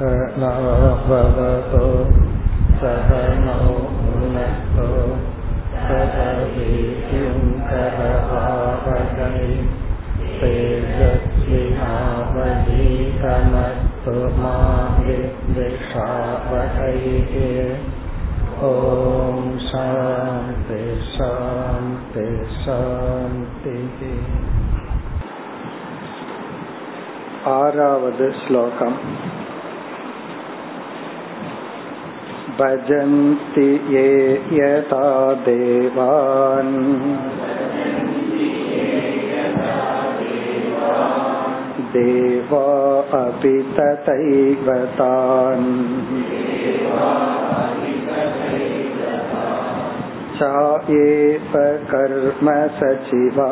सहनाववतु सहनौ भुनक्तु सह वीर्यं करवावहै तेजस्विनावधीतमस्तु मा विद्विषावहैः ॐ शान्ति शान्ति शान्तिः आरावद् श्लोकम् भजन्ति ये यथा देवान्। देवा अपि तथैव तान्। चायेव कर्म सचिवाः।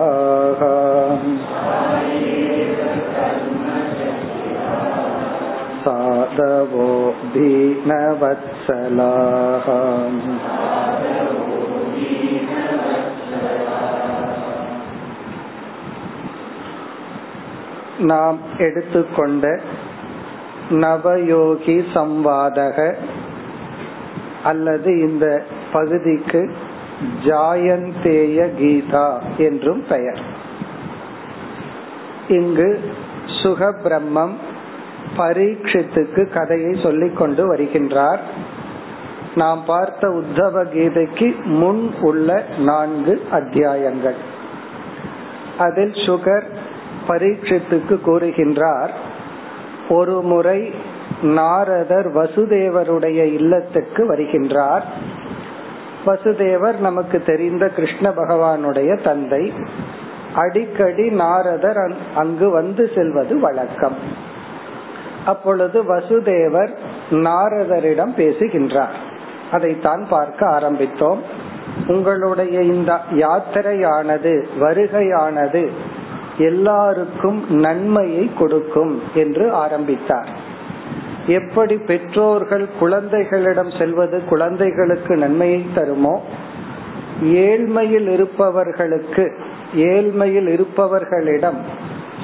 साधवो दीनवत्सलाः நாம் எடுத்துக்கொண்ட நவயோகி சம்வாதக அல்லது இந்த பகுதிக்கு ஜாயந்தேய கீதா என்றும் பெயர் இங்கு சுகபிரம்மம் பரீட்சித்துக்கு கதையை சொல்லிக் கொண்டு வருகின்றார். நாம் பார்த்த உத்தவ கீதைக்கு முன் உள்ள நான்கு அத்தியாயங்கள். அதில் சுகர் பரீட்சித்துக்கு கூறுகின்றார் ஒரு முறை நாரதர் வசுதேவருடைய இல்லத்துக்கு வருகின்றார். வசுதேவர் நமக்கு தெரிந்த கிருஷ்ண பகவானுடைய தந்தை. அடிக்கடி நாரதர் அங்கு வந்து செல்வது வழக்கம். அப்பொழுது வசுதேவர் நாரதரிடம் பேசுகின்றார். அதைத்தான் பார்க்க ஆரம்பித்தோம். உங்களுடைய இந்த யாத்திரையானது வருகையானது எல்லாருக்கும் நன்மையை கொடுக்கும் என்று ஆரம்பித்தார். எப்படி பெற்றோர்கள் குழந்தைகளிடம் செல்வது குழந்தைகளுக்கு நன்மையை தருமோ? ஏழ்மையில் இருப்பவர்களுக்கு ஏழ்மையில் இருப்பவர்களிடம்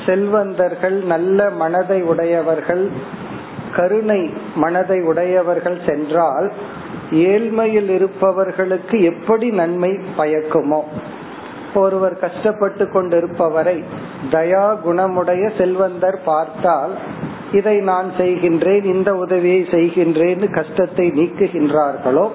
செல்வந்தர்கள் நல்ல மனதை உடையவர்கள் கருணை மனதை உடையவர்கள் சென்றால் ஏழ்மையில் இருப்பவர்களுக்கு எப்படி நன்மை பயக்குமோ? ஒருவர் கஷ்டப்பட்டு கொண்டிருப்பவரை தயா குணமுடைய செல்வந்தர் பார்த்தால் இதை நான் செய்கின்றேன் இந்த உதவியை செய்கின்றேன் கஷ்டத்தை நீக்குகின்றார்களோ?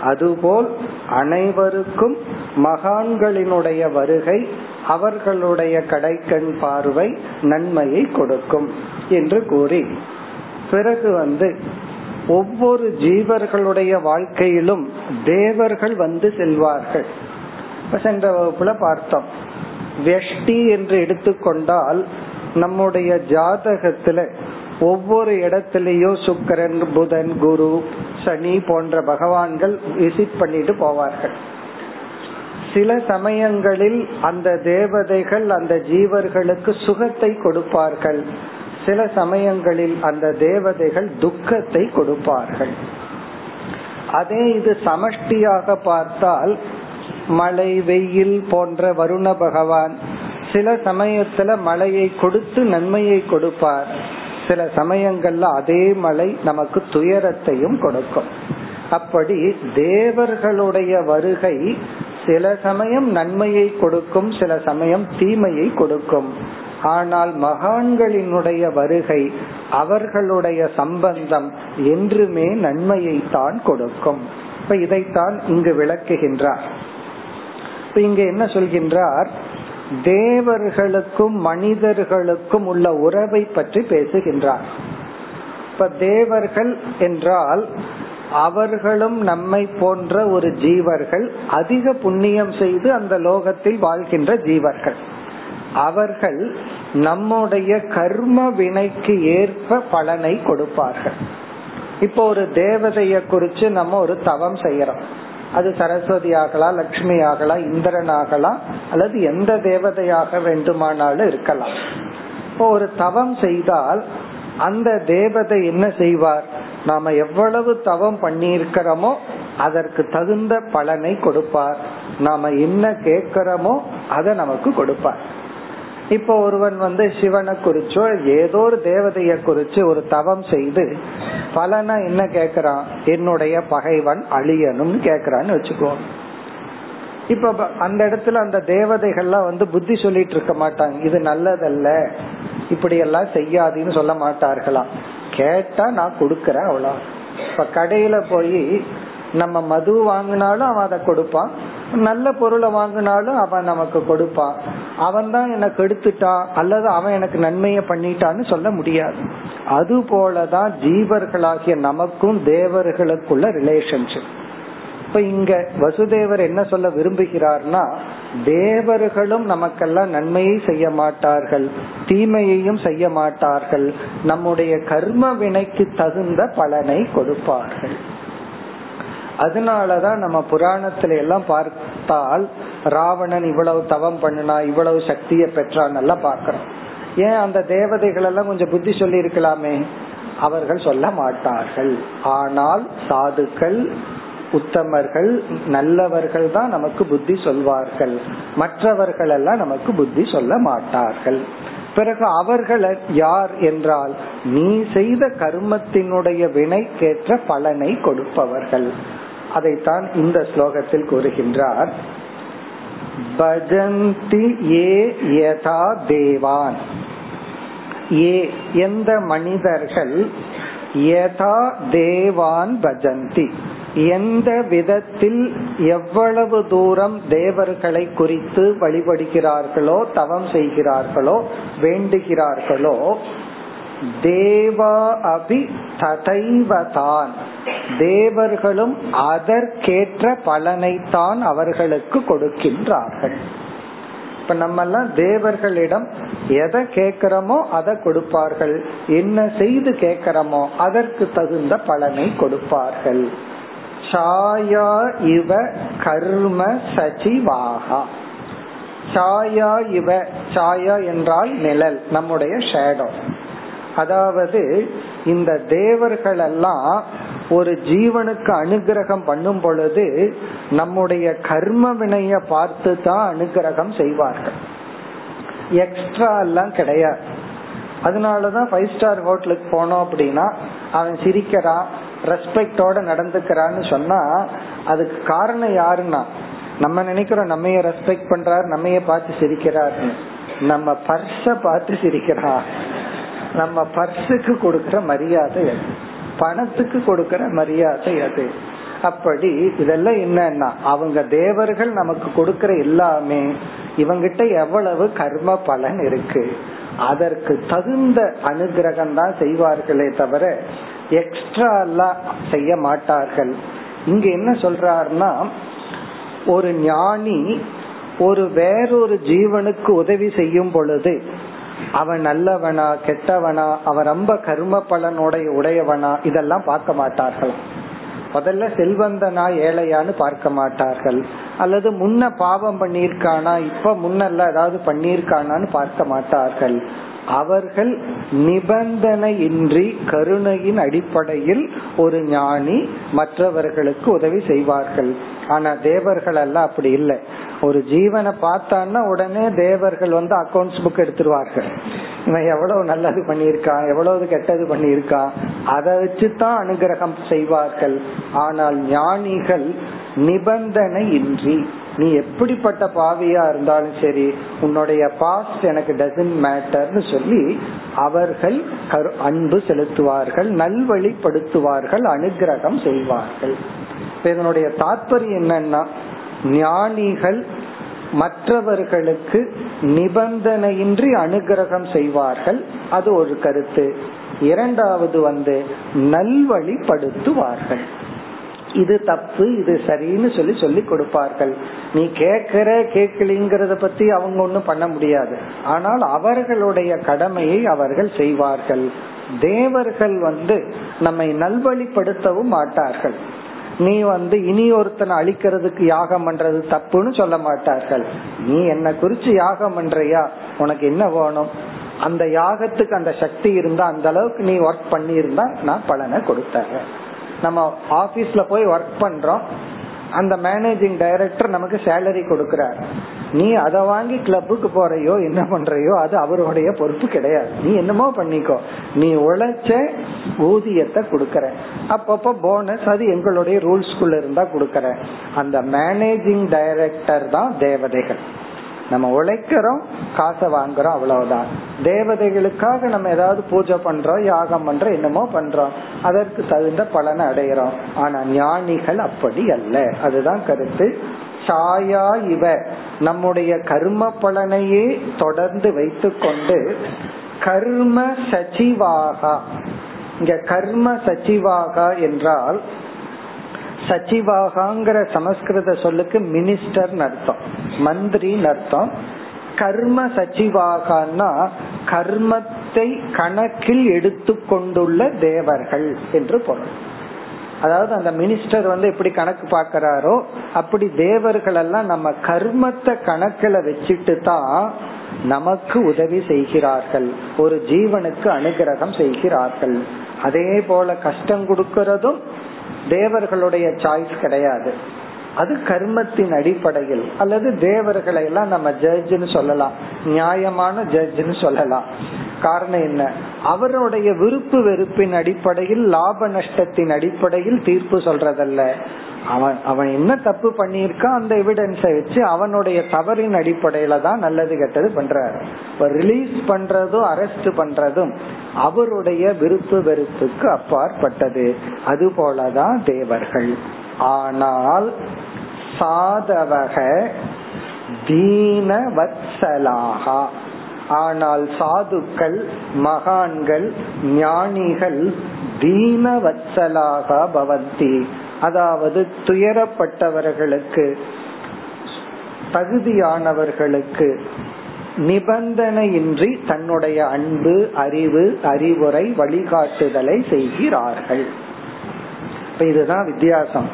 அதுபோல் அனைவருக்கும் மகான்களினுடைய வருகை அவர்களுடைய கடைக்கண் பார்வை நன்மையை கொடுக்கும் என்று கூறி பிறகு வந்து ஒவ்வொரு ஜீவர்களுடைய வாழ்க்கையிலும் தேவர்கள் வந்து செல்வார்கள். சென்ற வகுப்புல பார்த்தோம். வெஷ்டி என்று எடுத்துக்கொண்டால் நம்முடைய ஜாதகத்துல ஒவ்வொரு இடத்திலேயோ சுக்கரன் புதன் குரு சனி போன்ற பகவான்கள் விசிட் பண்ணிட்டு போவார்கள். சில சமயங்களில் அந்த தேவதைகள் அந்த ஜீவர்களுக்கு சுகத்தை கொடுப்பார்கள். சில சமயங்களில் அந்த தேவதைகள் துக்கத்தை கொடுப்பார்கள். அதே இது சமஷ்டியாக பார்த்தால் மழை வெயில் போன்ற வருண பகவான் சில சமயத்துல மழையை கொடுத்து நன்மையை கொடுப்பார். சில சமயங்கள்ல அதே மலை நமக்கு துயரத்தையும் கொடுக்கும். அப்படி தேவர்களுடைய வருகை சில சமயம் நன்மையை கொடுக்கும் சில சமயம் தீமையை கொடுக்கும். ஆனால் மகான்களினுடைய வருகை அவர்களுடைய சம்பந்தம் என்றுமே நன்மையை தான் கொடுக்கும். இப்ப இதைத்தான் இங்கு விளக்குகின்றார். இப்ப இங்க என்ன சொல்கின்றார்? தேவர்களுக்கும் மனிதர்களுக்கும் உள்ள உறவை பற்றி பேசுகின்றார். இப்ப தேவர்கள் என்றால் அவர்களும் நம்மை போன்ற ஒரு ஜீவர்கள் அதிக புண்ணியம் செய்து அந்த லோகத்தில் வாழ்கின்ற ஜீவர்கள். அவர்கள் நம்முடைய கர்ம வினைக்கு ஏற்ப பலனை கொடுப்பார்கள். இப்போ ஒரு தேவதைய குறிச்சு நம்ம ஒரு தவம் செய்யறோம். அது சரஸ்வதி ஆகலாம் லட்சுமி ஆகலாம் இந்திரன் ஆகலாம் அல்லது எந்த தேவதையாக வேண்டுமானாலும் இருக்கலாம். இப்போ ஒரு தவம் செய்தால் அந்த தேவதை என்ன செய்வார்? நாம எவ்வளவு தவம் பண்ணியிருக்கிறோமோ அதற்கு தகுந்த பலனை கொடுப்பார். நாம என்ன கேட்கிறோமோ அதை நமக்கு கொடுப்பார். இப்போ ஒருவன் வந்து சிவனை குறிச்சோ ஏதோ ஒரு தேவதைய குறிச்சு ஒரு தவம் செய்து பலனா என்ன கேக்குறான்? என்னுடைய பகைவன் அழியணும்னு கேக்குறான்னு வச்சுக்கோ. இப்ப அந்த இடத்துல அந்த தேவதைகள்லாம் வந்து புத்தி சொல்லிட்டு இருக்க மாட்டாங்க. இது நல்லதல்ல. இப்படி எல்லாம் செய்யாதுன்னு சொல்ல மாட்டார்களாம். கேட்டா நான் கொடுக்கறேன் அவ்வளோ இப்ப கடையில போய் நம்ம மது வாங்கினாலும் அவன் அதை கொடுப்பான். நல்ல பொருளை வாங்கினாலும் அவன் நமக்கு கொடுப்பான் அவன் தான் எனக்கு கெடுத்துட்டான் அல்லது அவன் எனக்கு நன்மையை பண்ணிட்டான்னு சொல்ல முடியாது. அது போலதான் ஜீவர்களாகிய நமக்கும் தேவர்களுக்குள்ள ரிலேஷன்ஷிப் இப்ப இங்க வசுதேவர் என்ன சொல்ல விரும்புகிறார்னா தேவர்களும் நமக்கெல்லாம் நன்மையை செய்ய மாட்டார்கள் தீமையையும் செய்ய மாட்டார்கள் நம்முடைய கர்ம வினைக்கு தகுந்த பலனை கொடுப்பார்கள். அதனாலதான் நம்ம புராணத்துல எல்லாம் பார்த்தால் ராவணன் இவ்வளவு தவம் பண்ணினா இவ்வளவு சக்தியை பெற்றான் எல்லாம் பாக்கிறோம் ஏன் அந்த தேவதைகள் எல்லாம் கொஞ்சம் புத்தி சொல்லி இருக்கலாமே அவர்கள் சொல்ல மாட்டார்கள். ஆனால் சாதுக்கள் உத்தமர்கள் நல்லவர்கள் தான் நமக்கு புத்தி சொல்வார்கள். மற்றவர்கள் எல்லாம் நமக்கு புத்தி சொல்ல மாட்டார்கள். பிறகு அவர்கள் யார் என்றால் நீ செய்த கர்மத்தினுடைய வினைக்கேற்ற பலனை கொடுப்பவர்கள். அதைத்தான் இந்த ஸ்லோகத்தில் கூறுகின்றார். பஜந்தி ஏ யதா தேவான். ஏ எந்த மனிதர்கள் யதா தேவான் பஜந்தி? எந்த விதத்தில் எவ்வளவு தூரம் தேவர்களை குறித்து வழிபடுகிறார்களோ தவம் செய்கிறார்களோ வேண்டுகிறார்களோ தேவா அபி ததைவதான் தேவர்களும் அதற்கேற்ற பலனைத்தான் அவர்களுக்கு கொடுக்கின்றார்கள். இப்ப நம்ம எல்லாம் தேவர்களிடம் எதை கேட்கிறோமோ அதை கொடுப்பார்கள். என்ன செய்து கேட்கிறோமோ அதற்கு தகுந்த பலனை கொடுப்பார்கள். சாயா இவ கர்ம சச்சிவாகா சாயா இவ சாயா என்றால் நிழல் நம்முடைய ஷேடோ அதாவது இந்த தேவர்கள் எல்லாம் ஒரு ஜீவனுக்கு அனுகிரகம் பண்ணும் பொழுது நம்முடைய கர்ம வினைய பார்த்து தான் அனுகிரகம் செய்வார்கள். எக்ஸ்ட்ரா எல்லாம் கிடையாது. அதனாலதான் ஃபைவ் ஸ்டார் ஹோட்டலுக்கு போனோம் அப்படின்னா அவன் சிரிக்கிறான் ரெஸ்பெக்டோட நடந்துக்கிறான்னு சொன்னா அதுக்கு காரணம் யாருன்னா நம்ம நினைக்கிறோம் நம்ம ரெஸ்பெக்ட் பண்றாரு நம்மைய பார்த்து சிரிக்கிறாருன்னு நம்ம பர்ஸ பார்த்து சிரிக்கிறான். நம்ம பர்ஸுக்கு கொடுக்கற மரியாதை அது. பணத்துக்கு கொடுக்கற மரியாதை அது. அப்படி இதெல்லாம் என்னன்னா அவங்க தேவர்கள் நமக்கு கொடுக்கற எல்லாமே இவங்கிட்ட எவ்வளவு கர்ம பலன் இருக்கு. அதற்கு தகுந்த அனுகிரகம் தான் செய்வார்களே தவிர எக்ஸ்ட்ரா எல்லாம் செய்ய மாட்டார்கள். இங்க என்ன சொல்றாருன்னா ஒரு ஞானி ஒரு வேறொரு ஜீவனுக்கு உதவி செய்யும் பொழுது அவன் நல்லவனா கெட்டவனா அவன் ரொம்ப கரும பலனுடைய உடையவனா இதெல்லாம் பார்க்க மாட்டார்கள். முதல்ல செல்வந்தனா ஏழையான்னு பார்க்க மாட்டார்கள். அல்லது முன்ன பாவம் பண்ணியிருக்கானா இப்ப முன்னெல்லாம் ஏதாவது பண்ணியிருக்கானான்னு பார்க்க மாட்டார்கள். அவர்கள் நிபந்தனையின்றி கருணையின் அடிப்படையில் ஒரு ஞானி மற்றவர்களுக்கு உதவி செய்வார்கள். ஆனா தேவர்கள் எல்லாம் அப்படி இல்லை. ஒரு ஜீவனை பார்த்தான்னா உடனே தேவர்கள் வந்து அக்கௌண்ட்ஸ் புக் எடுத்துருவார்கள். இவன் எவ்வளவு நல்லது பண்ணியிருக்கான் எவ்வளவு கெட்டது பண்ணியிருக்கான் அதை வச்சுதான் அனுகிரகம் செய்வார்கள். ஆனால் ஞானிகள் நிபந்தனை இன்றி நீ எப்படிப்பட்ட பாவியா இருந்தாலும் சரி உன்னுடைய பாஸ்ட் எனக்கு டசன் மேட்டர்னு சொல்லி அவர்கள் அன்பு செலுத்துவார்கள் நல்வழிப்படுத்துவார்கள் அனுகிரகம் செய்வார்கள். இதனுடைய தாற்பயம் என்னன்னா ஞானிகள் மற்றவர்களுக்கு நிபந்தனையின்றி அனுகிரகம் செய்வார்கள். அது ஒரு கருத்து. இரண்டாவது வந்து நல்வழிப்படுத்துவார்கள். இது தப்பு இது சரின்னு சொல்லி சொல்லி கொடுப்பார்கள். நீ கேட்கிற கேட்கலிங்கிறத பத்தி அவங்க ஒண்ணும் பண்ண முடியாது. ஆனால் அவர்களுடைய கடமையை அவர்கள் செய்வார்கள். தேவர்கள் வந்து நம்மை நல்வழிப்படுத்தவும் மாட்டார்கள். நீ வந்து இனி ஒருத்தனை அழிக்கிறதுக்கு யாகம் பண்றது தப்புன்னு சொல்ல மாட்டார்கள். நீ என்ன குறிச்சு யாகம் பண்றியா? உனக்கு என்ன வேணும்? அந்த யாகத்துக்கு அந்த சக்தி இருந்தா அந்த அளவுக்கு நீ ஒர்க் பண்ணியிருந்தா நான் பலனை கொடுத்தேன். நம்ம ஆபீஸ்ல போய் ஒர்க் பண்றோம். அந்த மேனேஜிங் டைரக்டர் நமக்கு சேலரி கொடுக்கிறார். நீ அதை வாங்கி கிளப்புக்கு போறையோ என்ன பண்றையோ அது அவருடைய பொறுப்பு கிடையாது. நீ என்னமோ பண்ணிக்கோ. நீ உழைச்ச ஊதியத்தை கொடுக்கற அப்பப்ப போனஸ் அது எங்களுடைய ரூல்ஸ்குள்ள இருந்தா கொடுக்கற அந்த மேனேஜிங் டைரக்டர் தான் தேவதைகள். நம்ம உழைக்கிறோம் காசை வாங்குறோம் அவ்வளவுதான். தேவதைகளுக்காக நம்ம ஏதாவது பூஜை பண்றோம் யாகம் பண்றோம் என்னமோ பண்றோம். அதற்கு தகுந்த பலனை அடைகிறோம் ஆனா ஞானிகள் அப்படி அல்ல. அதுதான் கருத்து. சாயா இவ. நம்முடைய கர்ம பலனையே தொடர்ந்து வைத்துக்கொண்டு கர்ம சச்சிவாகா. இங்க கர்ம சச்சிவாகா என்றால் சச்சிவாகாங்கிற சமஸ்கிருத சொல்லுக்கு மினிஸ்டர் அர்த்தம். மந்திரி அர்த்தம். கர்ம சச்சிவாகனா கர்மத்தை கணக்கில் எடுத்துக்கொண்டுள்ள தேவர்கள் என்று பொருள். அதாவது அந்த மினிஸ்டர் வந்து எப்படி கணக்கு பாக்கிறாரோ அப்படி தேவர்கள் எல்லாம் நம்ம கர்மத்தை கணக்குல வச்சுட்டு தான் நமக்கு உதவி செய்கிறார்கள். ஒரு ஜீவனுக்கு அனுகிரகம் செய்கிறார்கள். அதே போல கஷ்டம் கொடுக்கறதும் தேவர்களுடைய சாய்ஸ் கிடையாது. அது கர்மத்தின் அடிப்படையில். அல்லது தேவர்களை எல்லாம் நம்ம ஜட்ஜ்னு சொல்லலாம். நியாயமான ஜட்ஜ்னு சொல்லலாம். காரணம் என்ன? அவருடைய விருப்பு வெறுப்பின் அடிப்படையில் லாப நஷ்டத்தின் அடிப்படையில் தீர்ப்பு சொல்றதல்ல. அவன் அவன் என்ன தப்பு பண்ணியிருக்கான் அந்த எவிடன்ஸை வச்சு அவனுடைய தவறின் அடிப்படையில தான் நல்லது கெட்டது பண்றாரு. ரிலீஸ் பண்றதும் அரெஸ்ட் பண்றதும் அவருடைய விருப்பு வெறுப்புக்கு அப்பாற்பட்டது. அது போலதான் தேவர்கள். ஆனால் சாதவக தீனவத்சலாகா. ஆனால் சாதுக்கள் மகான்கள் ஞானிகள் தீனவத்சலாக பவந்தி. அதாவது துயரப்பட்டவர்களுக்கு தகுதியானவர்களுக்கு நிபந்தனையின்றி தன்னுடைய அன்பு அறிவு அறிவுரை வழிகாட்டுதலை செய்கிறார்கள். இதுதான் வித்தியாசம்.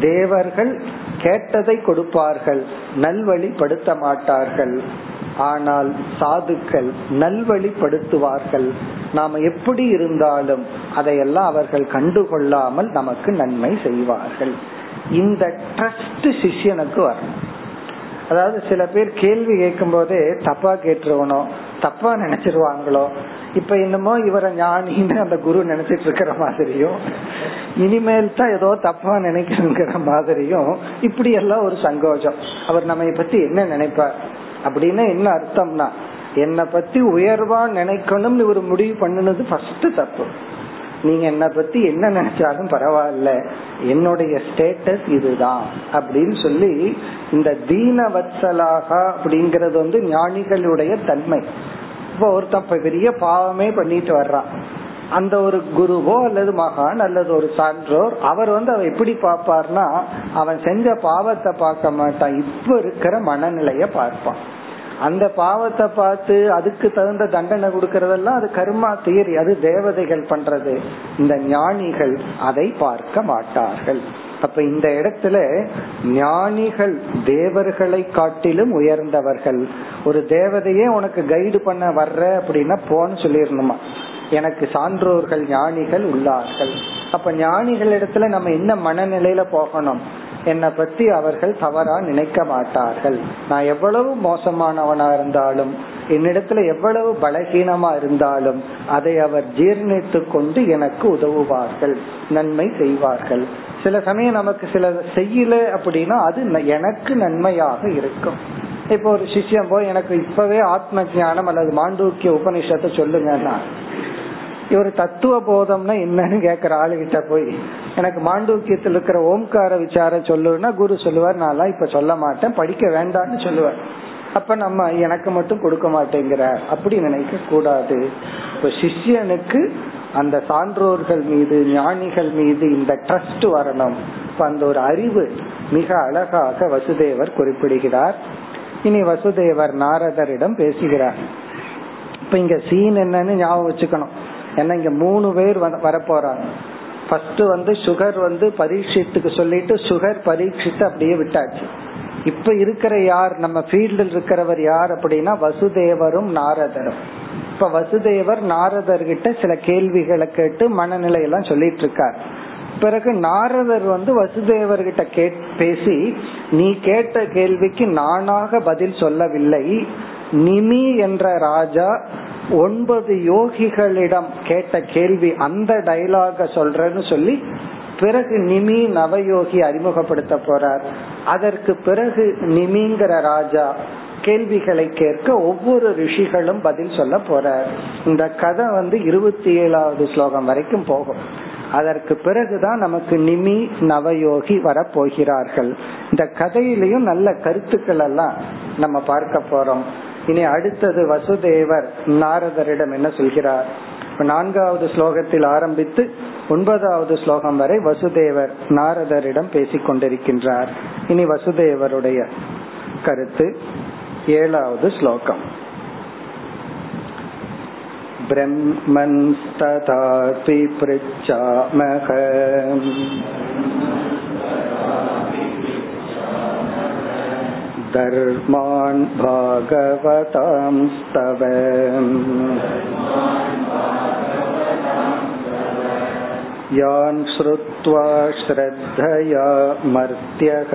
தேவர்கள் கேட்டதை கொடுப்பார்கள் நல்வழிப்படுத்த மாட்டார்கள். ஆனால் சாதுக்கள் நல்வழிப்படுத்துவார்கள். நாம எப்படி இருந்தாலும் அதையெல்லாம் அவர்கள் கண்டுகொள்ளாமல் நமக்கு நன்மை செய்வார்கள். இந்த ட்ரஸ்ட் சிஷியனுக்கு வரும் அதாவது சில பேர் கேள்வி கேட்கும் போதே தப்பா கேட்டுருவனோ தப்பா நினைச்சிருவாங்களோ? இப்ப என்னமோ இவரை ஞானின்னு அந்த குரு நினைச்சிட்டு இருக்கிற மாதிரியும் இனிமேல் தான் ஏதோ தப்பா நினைக்கிற மாதிரியும் இப்படி எல்லாம் ஒரு சங்கோஜம். அவர் நம்ம பத்தி என்ன நினைப்பார்? அப்படின்னு என்ன அர்த்தம்னா என்னை பத்தி உயர்வா நினைக்கணும்னு ஒரு முடிவு பண்ணினது ஃபர்ஸ்ட் தப்பு. நீங்க என்னை பத்தி என்ன நினைச்சாலும் பரவாயில்ல என்னுடைய ஸ்டேட்டஸ் இதுதான் அப்படின்னு சொல்லி இந்த தீனவத்சலாக அப்படிங்கறது வந்து ஞானிகளுடைய தன்மை. இப்போ ஒருத்தன் பெரிய பாவமே பண்ணிட்டு வர்றான். அந்த ஒரு குருவோ அல்லது மகான் அல்லது ஒரு சான்றோர் அவர் வந்து அவன் எப்படி பார்ப்பார்னா அவன் செஞ்ச பாவத்தை பார்க்க மாட்டான். இப்ப இருக்கிற மனநிலைய பார்ப்பான். அந்த பாவத்தை பார்த்து அதுக்கு தகுந்த தண்டனை கொடுக்கறதெல்லாம் அது கர்மா தியரி அது தேவதைகள் பண்றது. இந்த ஞானிகள் அதை பார்க்க மாட்டார்கள். அப்ப இந்த இடத்துல ஞானிகள் தேவர்களை காட்டிலும் உயர்ந்தவர்கள். ஒரு தேவதையே உனக்கு கைடு பண்ண வர்ற அப்படின்னா போன்னு சொல்லிடணுமா? எனக்கு சான்றோர்கள் ஞானிகள் உள்ளார்கள். அப்ப ஞானிகள் இடத்துல நம்ம என்ன மனநிலையில போகணும்? என்னை பத்தி அவர்கள் தவறா நினைக்க மாட்டார்கள். நான் எவ்வளவு மோசமானவனா இருந்தாலும் என்னிடத்துல எவ்வளவு பலகீனமா இருந்தாலும் அதை அவர் ஜீர்ணித்து கொண்டு எனக்கு உதவுவார்கள் நன்மை செய்வார்கள். சில சமயம் நமக்கு சில செய்யல அப்படின்னா அது எனக்கு நன்மையாக இருக்கும். இப்போ ஒரு சிஷ்யம் போய் எனக்கு இப்பவே ஆத்ம ஜானம் அல்லது மாண்டூக்கிய உபனிஷத்தை சொல்லுங்கன்னா இவர் தத்துவ போதம்னா என்னன்னு கேக்குற ஆளுகிட்ட போய் எனக்கு மாண்டூக்கியத்தில் இருக்கிற ஓம்கார விசாரம் சொல்லுன்னா குரு சொல்லுவார் நான் இப்ப சொல்ல மாட்டேன் படிக்க வேண்டாம்னு சொல்லுவார். அப்ப நம்ம எனக்கு மட்டும் கொடுக்க மாட்டேங்கிற அப்படி நினைக்க கூடாது. இப்ப சிஷ்யனுக்கு அந்த சான்றோர்கள் மீது ஞானிகள் மீது இந்த ட்ரஸ்ட் வரணும். இப்ப அந்த ஒரு அறிவு மிக அழகாக வசுதேவர் குறிப்பிடுகிறார். இனி வசுதேவர் நாரதரிடம் பேசுகிறார். இப்ப இங்க சீன் என்னன்னு ஞாபகம் வச்சுக்கணும். ஏன்னா இங்க மூணு பேர் வர ஃபர்ஸ்ட் வந்து சுகர் வந்து பரீட்சித்துக்கு சொல்லிட்டு சுகர் பரீட்சித்து அப்படியே விட்டாச்சு. இப்ப இருக்கிற யார் நம்ம ஃபீல்டில் இருக்கிறவர் யார் அப்படின்னா வசுதேவரும் நாரதரும். இப்ப வசுதேவர் நாரதர்கிட்ட சில கேள்விகளை கேட்டு மனநிலை எல்லாம் சொல்லிட்டு இருக்கார் பிறகு நாரதர் வந்து வசுதேவர்கிட்ட கே பேசி நீ கேட்ட கேள்விக்கு நானாக பதில் சொல்லவில்லை. நிமி என்ற ராஜா ஒன்பது யோகிகளிடம் கேட்ட கேள்வி அந்த டைலாக சொல்றேன்னு சொல்லி பிறகு நிமி நவயோகி அறிமுகப்படுத்த போறார். அதற்கு பிறகு நிமிங்கிற ராஜா கேள்விகளை கேட்க ஒவ்வொரு ரிஷிகளும் பதில் சொல்ல போறார். இந்த கதை வந்து இருபத்தி ஏழாவது ஸ்லோகம் வரைக்கும் போகும். அதற்கு பிறகுதான் நமக்கு நிமி நவயோகி வரப்போகிறார்கள். இந்த கதையிலையும் நல்ல கருத்துக்கள் எல்லாம் நம்ம பார்க்க போறோம். இனி அடுத்தது வசுதேவர் நாரதரிடம் என்ன சொல்கிறார் நான்காவது ஸ்லோகத்தில் ஆரம்பித்து ஒன்பதாவது ஸ்லோகம் வரை வசுதேவர் நாரதரிடம் பேசிக் கொண்டிருக்கின்றார் இனி வசுதேவருடைய கருத்து ஏழாவது ஸ்லோகம் ब्रह्मंस्तथापि पृच्छामः धर्मान् भागवतांस्तव यान् श्रुत्वा श्रद्धया मर्त्यः।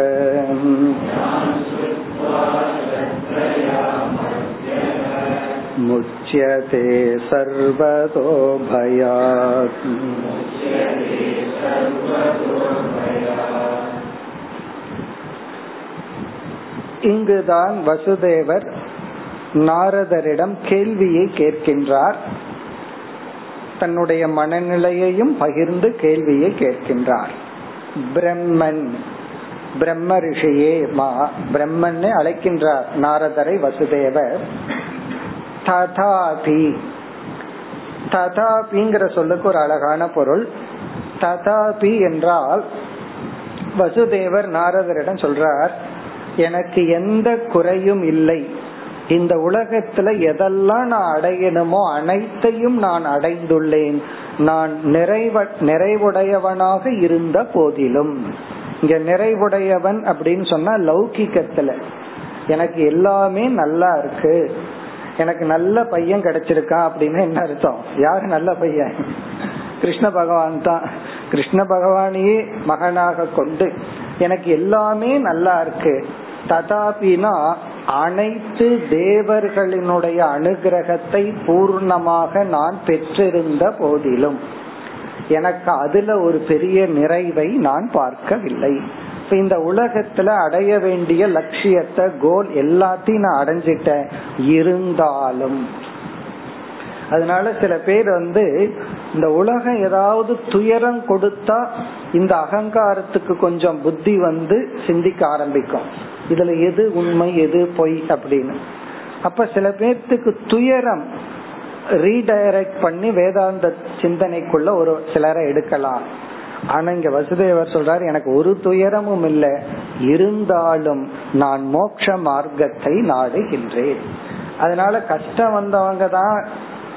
मुच्यते सर्वतो भयात्। இங்குதான் வசுதேவர் நாரதரிடம் கேள்வியை கேட்கின்றார். தன்னுடைய மனநிலையையும் பகிர்ந்து கேள்வியை கேட்கின்றார். பிரம்மன் பிரம்ம ரிஷியே மா பிரம்மன்னு அழைக்கின்றார் நாரதரை வசுதேவர். ததாபி ததாபிங்கிற சொல்லுக்கு ஒரு அழகான பொருள். ததாபி என்றால் வசுதேவர் நாரதரிடம் சொல்றார் எனக்கு எந்த குறையும் இல்லை. இந்த உலகத்துல எதெல்லாம் நான் அடையணுமோ அனைத்தையும் நான் அடைந்துள்ளேன். நான் நிறைவ நிறைவுடையவனாக இருந்த போதிலும். இங்க நிறைவுடையவன் அப்படின்னு சொன்னா லௌகிக்கத்துல எனக்கு எல்லாமே நல்லா இருக்கு. எனக்கு நல்ல பையன் கிடைச்சிருக்கான் அப்படின்னு என்ன அர்த்தம்? யாரு நல்ல பையன்? கிருஷ்ண பகவான் தான். கிருஷ்ண பகவானையே மகனாக கொண்டு எனக்கு எல்லாமே நல்லா இருக்கு. ததாபினா அனைத்து தேவர்களினுடைய அனுகிரகத்தை பூர்ணமாக நான் பெற்றிருந்த போதிலும். எனக்கு அதுல ஒரு பெரிய நிறைவை நான் பார்க்கவில்லை. இந்த உலகத்துல அடைய வேண்டிய லட்சியத்தை கோல் எல்லாத்தையும் நான் அடைஞ்சிட்டேன். இருந்தாலும். அதனால சில பேர் வந்து இந்த உலகம் ஏதாவது துயரம் கொடுத்தா இந்த அகங்காரத்துக்கு கொஞ்சம் புத்தி வந்து சிந்திக்க ஆரம்பிக்கும். இதுல எது உண்மை எது பொய் அப்படின்னு. அப்ப சில பேர்த்துக்கு துயரம் ரீடைரக்ட் பண்ணி வேதாந்த சிந்தனைக்குள்ள ஒரு சிலரை எடுக்கலாம். ஆனா இங்க வசுதேவர் சொல்றாரு எனக்கு ஒரு துயரமும் இல்லை. இருந்தாலும் நான் மோட்ச மார்க்கத்தை நாடுகின்றேன். அதனால கஷ்டம் வந்தவங்க தான்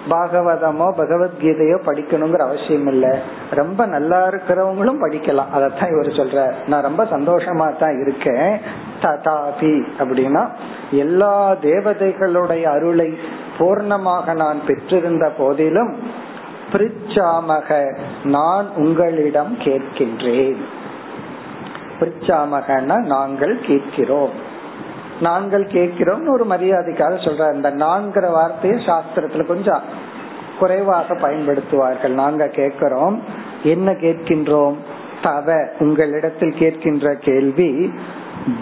பாகவதமோ பகவத்கீதையோ படிக்கணுங்கிற அவசியம் இல்ல ரொம்ப நல்லா இருக்கிறவங்களும் படிக்கலாம். அதத்தான் இவர் சொல்ற நான் ரொம்ப சந்தோஷமா தான் இருக்கேன். ததாபி அப்படின்னா எல்லா தேவதைகளுடைய அருளை பூர்ணமாக நான் பெற்றிருந்த போதிலும் பிரிச்சாமக நான் உங்களிடம் கேட்கின்றேன். பிரிச்சாமகன்னா நாங்கள் கேட்கிறோம். நாங்கள் கேட்கிறோம் ஒரு மரியாதைக்காக சொல்ற இந்த நான்கிற வார்த்தையை சாஸ்திரத்துல கொஞ்சம் குறைவாக பயன்படுத்துவார்கள். நாங்க கேட்கிறோம் என்ன கேட்கின்றோம்? தவ உங்களிடத்தில் கேட்கின்ற கேள்வி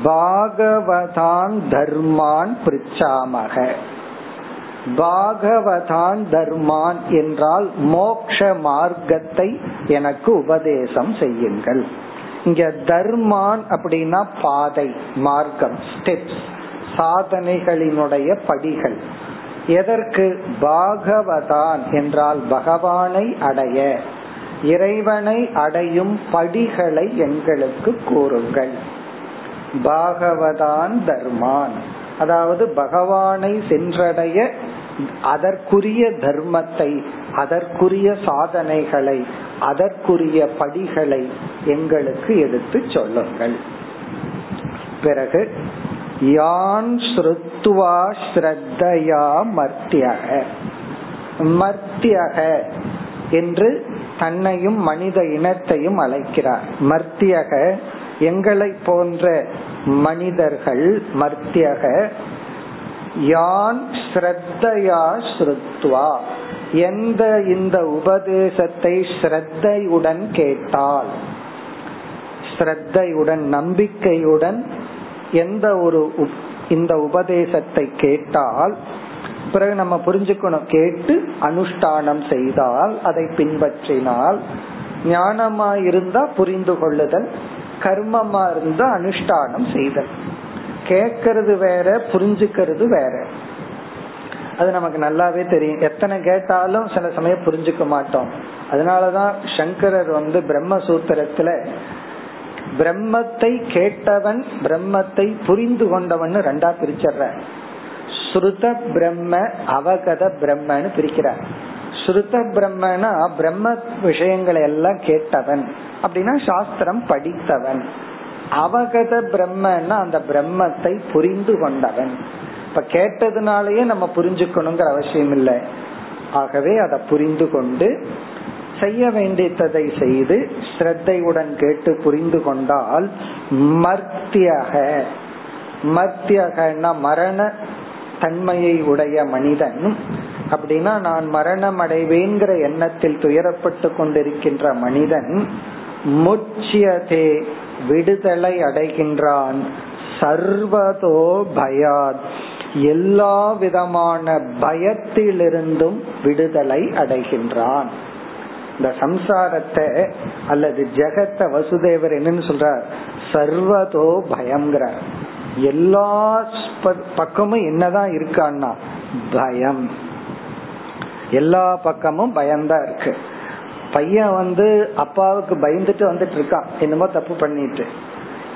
பாகவதான் தர்மான் பிரிச்சாமக. பாகவதான் தர்மான் என்றால் மோக்ஷ மார்க்கத்தை எனக்கு உபதேசம் செய்யுங்கள். இங்க தர்மான் அப்படின்னா பாதை மார்க்கம் ஸ்டெப்ஸ் சாதனைகளினுடைய படிகள். எதற்கு? பாகவதான் என்றால் பகவானை அடைய இறைவனை அடையும் படிகளை எங்களுக்கு கூறுங்கள். பாகவதான் தர்மான். அதாவது பகவானை சென்றடைய அதற்குரிய தர்மத்தை அதற்குரிய சாதனைகளை அதற்குரிய படிகளை எங்களுக்கு எடுத்து சொல்லுங்கள். பிறகு யான் ஸ்ருத்வா ஸ்ரத்தையா மர்த்தியக. மர்த்தியக என்று தன்னையும் மனித இனத்தையும் அழைக்கிறார். மர்த்தியக எங்களை போன்ற மனிதர்கள் மர்த்தியக. யான் ஸ்ரத்தையா ஸ்ருத்வா. எந்த இந்த உபதேசத்தை ஸ்ரத்தையுடன் கேட்டால் ஸ்ரத்தையுடன் நம்பிக்கையுடன் எந்த ஒரு இந்த உபதேசத்தை கேட்டால் பிறகு நம்ம புரிஞ்சுக்கணும் கேட்டு அனுஷ்டானம் செய்தால் அதை பின்பற்றினால் ஞானமா இருந்தா புரிந்து கொள்ளுதல் கர்மமா இருந்தா அனுஷ்டானம் செய்தல். கேக்கிறது வேற புரிஞ்சுக்கிறது வேற. அது நமக்கு நல்லாவே தெரியும். எத்தனை கேட்டாலும் சில சமயம் புரிஞ்சுக்க மாட்டோம். அதனாலதான் சங்கரர் வந்து பிரம்மசூத்திரத்துல பிரம்மத்தை கேட்டவன் பிரம்மத்தை புரிந்து கொண்டவன் ரெண்டா பிரிச்சர்ற. ஸ்ருத பிரம்ம அவகத பிரம்மன்னு பிரிக்கிறார். ஸ்ருத பிரம்மனா பிரம்ம விஷயங்களை எல்லாம் கேட்டவன். அப்படின்னா சாஸ்திரம் படித்தவன். அவகத பிரம்மன்னா அந்த பிரம்மத்தை புரிந்து கொண்டவன். இப்ப கேட்டதுனாலயே நம்ம புரிஞ்சுக்கணுங்கிற அவசியம் இல்லை. ஆகவே அதை புரிந்து கொண்டு செய்ய வேண்டியதை செய்து ஸ்ரத்தையுடன் கேட்டு புரிந்து கொண்டால் மர்த்தியக. மர்த்தியகன்னா மரண தன்மையை உடைய மனிதன். அப்படின்னா நான் மரணம் அடைவேங்கிற எண்ணத்தில் துயரப்பட்டு கொண்டிருக்கின்ற மனிதன் முச்சியதே விடுதலை அடைகின்றான். சர்வதோ பயாத். எல்லா விதமான பயத்திலிருந்தும் விடுதலை அடைகின்றான். இந்த சம்சாரத்தை அல்லது ஜெகத்தை வசுதேவர் என்னன்னு சொல்றார். சர்வதோ பயம்ங்கிறார். எல்லா பக்கமும் என்னதான் இருக்கான்னா பயம். எல்லா பக்கமும் பயம்தான் இருக்கு. பையன் வந்து அப்பாவுக்கு பயந்துட்டு வந்துட்டு இருக்கான். என்னமோ தப்பு பண்ணிட்டு.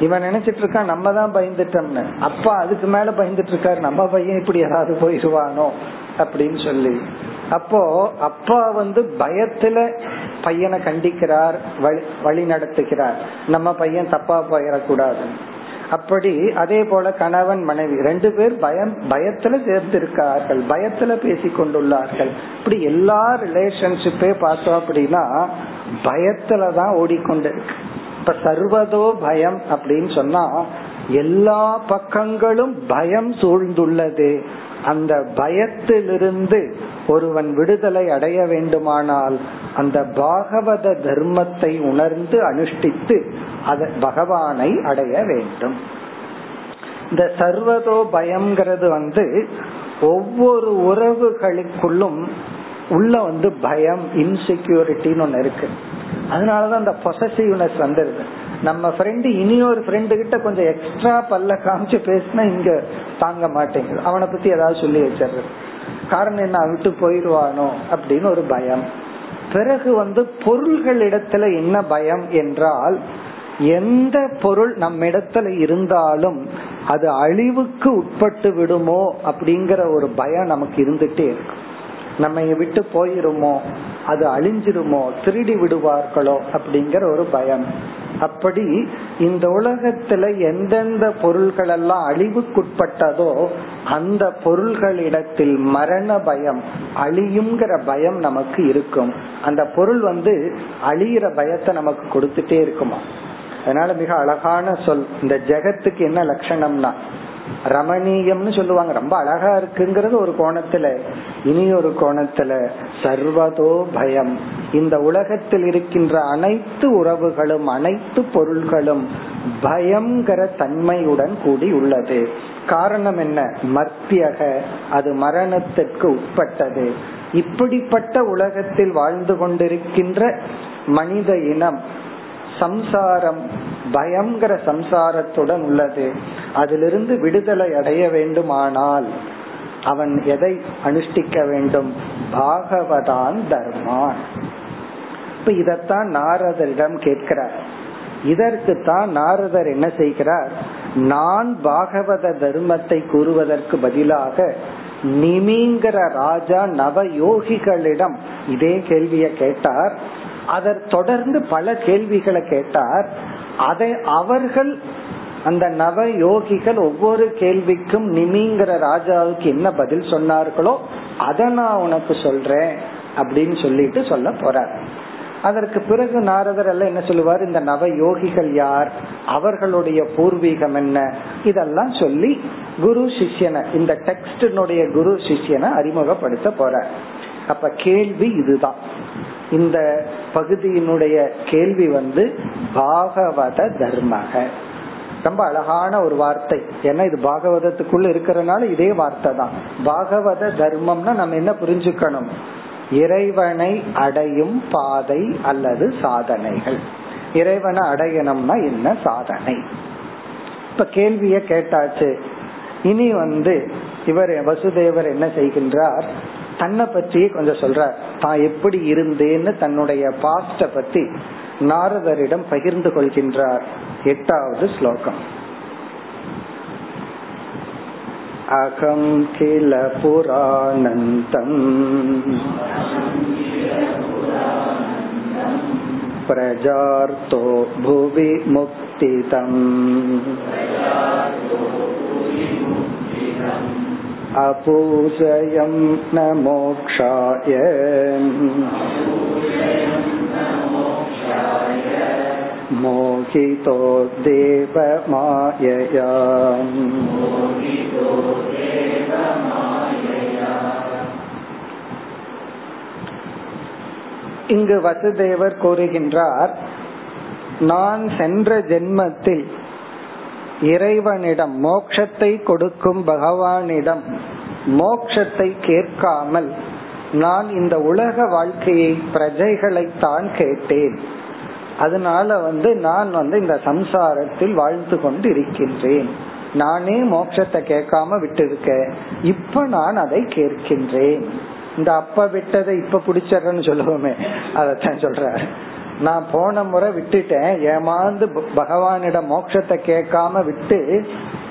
இவன் நினைச்சிட்டு இருக்கான் நம்ம தான் பயந்துட்டோம்னு. அப்பா அதுக்கு மேல பயந்துட்டு இருக்காரு நம்ம பையன் இப்படி ஏதாவது போயிடுவானோ அப்படின்னு சொல்லி. அப்போ அப்பா வந்து பயத்துல பையனை கண்டிக்கிறார் வழி வழி நடத்துகிறார். நம்ம பையன் தப்பா போயிடக்கூடாது. அப்படி அதே போல கணவன் மனைவி ரெண்டு பேர் பயம் பயத்துல சேர்ந்திருக்கார்கள் பயத்துல பேசி கொண்டுள்ளார்கள் இப்படி எல்லா ரிலேஷன்ஷிப்பே பார்த்தோம் அப்படின்னா பயத்துலதான் ஓடிக்கொண்டிருக்கு. இப்ப சர்வதோ பயம் அப்படின்னு சொன்னா எல்லா பக்கங்களும் பயம் சூழ்ந்துள்ளது. அந்த பயத்திலிருந்து ஒருவன் விடுதலை அடைய வேண்டுமானால் அந்த பாகவத தர்மத்தை உணர்ந்து அனுஷ்டித்து அத பகவானை அடைய வேண்டும். இந்த சர்வதோ பயம்ங்கிறது வந்து ஒவ்வொரு உறவுகளுக்குள்ளும் உள்ள வந்து பயம் இன்செக்யூரிட்டின்னு ஒன்னு இருக்கு. அதனாலதான் அந்த பொசசிவ்னஸ் வந்துருது. நம்ம ஃப்ரெண்டு இனி ஒரு ஃப்ரெண்டு கிட்ட கொஞ்சம் எக்ஸ்ட்ரா பல்ல காமிச்சு பேசினா இங்க தாங்க மாட்டேங்குது. அவனை பத்தி ஏதாவது சொல்லி வச்சிடுறது. காரணம் என்ன? விட்டு போயிடுவானோ அப்படின்னு ஒரு பயம். பிறகு வந்து பொருள்கள் இடத்துல என்ன பயம் என்றால் எந்த பொருள் நம்ம இடத்துல இருந்தாலும் அது அழிவுக்கு உட்பட்டு விடுமோ அப்படிங்கிற ஒரு பயம் நமக்கு இருந்துட்டே இருக்கும். நம்ம விட்டு போயிருமோ? அது அழிஞ்சிருமோ திருடி விடுவார்களோ அப்படிங்கிற ஒரு பயம். அப்படி இந்த உலகத்துல எந்தெந்த பொருள்கள் எல்லாம் அழிவுக்குட்பட்டதோ அந்த பொருள்களிடத்தில் மரண பயம் அழியுங்கிற பயம் நமக்கு இருக்கும். அந்த பொருள் வந்து அழியிற பயத்தை நமக்கு கொடுத்துட்டே இருக்குமா? அதனால மிக அழகான சொல் இந்த ஜெகத்துக்கு என்ன லட்சணம்னா ரமணீயம்னு சொல்லுவாங்க. ரொம்ப அழகா இருக்குங்கிறது ஒரு கோணத்துல. இனி ஒரு கோணத்துல சர்வதோ பயம். இந்த உலகத்தில் இருக்கின்ற அனைத்து உறவுகளும் அனைத்து பொருள்களும் பயங்கர தன்மையுடன் கூடி உள்ளது. காரணம் என்ன? மர்த்தியக. அது மரணத்திற்கு உட்பட்டது. இப்படிப்பட்ட உலகத்தில் வாழ்ந்து கொண்டிருக்கின்ற மனித இனம் சம்சாரம் பயங்கர சம்சாரத்துடன் உள்ளது. அதிலிருந்து விடுதலை அடைய வேண்டுமானால் அவன் எதை அனுஷ்டிக்க வேண்டும்? பாகவதான் தர்மான். இப்ப இதத்தான் நாரதரிடம் கேட்கிறார். இதற்கு தான் நாரதர் என்ன செய்கிறார்? நான் பாகவத தர்மத்தை கூறுவதற்கு பதிலாக நிமிங்கிற ராஜா நவ யோகிகளிடம் இதே கேள்வியை கேட்டார். அதர் தொடர்ந்து பல கேள்விகளை கேட்டார். அதை அவர்கள் அந்த நவ யோகிகள் ஒவ்வொரு கேள்விக்கும் நிமிங்கிற ராஜாவுக்கு என்ன பதில் சொன்னார்களோ அதை நான் உனக்கு சொல்றேன் அப்படின்னு சொல்லிட்டு சொல்ல போறார். அதற்கு பிறகு நாரதர் எல்லாம் என்ன சொல்லுவார்? இந்த நவ யோகிகள் யார்? அவர்களுடைய பூர்வீகம் என்ன? இதெல்லாம் சொல்லி குரு சிஷ்யனை இந்த டெக்ஸ்டினுடைய குரு சிஷ்யனை அறிமுகப்படுத்த போற அப்ப கேள்வி இதுதான். இந்த பகுதியினுடைய கேள்வி வந்து பாகவத தர்மக. ரொம்ப அழகான ஒரு வார்த்தை. ஏன்னா இது பாகவதத்துக்குள்ள இருக்கிறதுனால இதே வார்த்தை தான். பாகவத தர்மம்னா நம்ம என்ன புரிஞ்சுக்கணும்? இறைவனை அடையும் பாதை அல்லது சாதனைகள். இறைவனை அடையணும்னா என்ன சாதனை? இப்ப கேள்விய கேட்டாச்சு. இனி வந்து இவர் வசுதேவர் என்ன செய்கின்றார்? தன்னை பற்றி கொஞ்சம் சொல்ற தான் எப்படி இருந்தேன்னு தன்னுடைய பாஸ்ட பத்தி நாரதரிடம் பகிர்ந்து கொள்கின்றார் எட்டாவது ஸ்லோகம் अहं किल पुरानन्तम् प्रजार्तो भुवि मुक्तितम् अपूजयं न मोक्षाय मोहितो देवमायया இங்கு வசுதேவர் கூறுகின்றார் நான் சென்ற ஜென்மத்தில் இறைவனிடம் மோக்ஷத்தை கொடுக்கும் பகவானிடம் மோக்ஷத்தை கேட்காமல் நான் இந்த உலக வாழ்க்கையை பிரஜைகளைத்தான் கேட்டேன். அதனால வந்து நான் வந்து இந்த சம்சாரத்தில் வாழ்ந்து கொண்டு இருக்கின்றேன் நானே மோட்சத்தை கேட்காம விட்டு இருக்கேன் இப்ப நான் அதை கேட்கின்றேன். இந்த அப்ப விட்டதை இப்ப பிடிச்சறன்னு சொல்லுவோமே அதத்தான் சொல்ற நான் போன முறை விட்டுட்டேன். ஏமாந்து பகவானிடம் மோட்சத்தை கேட்காம விட்டு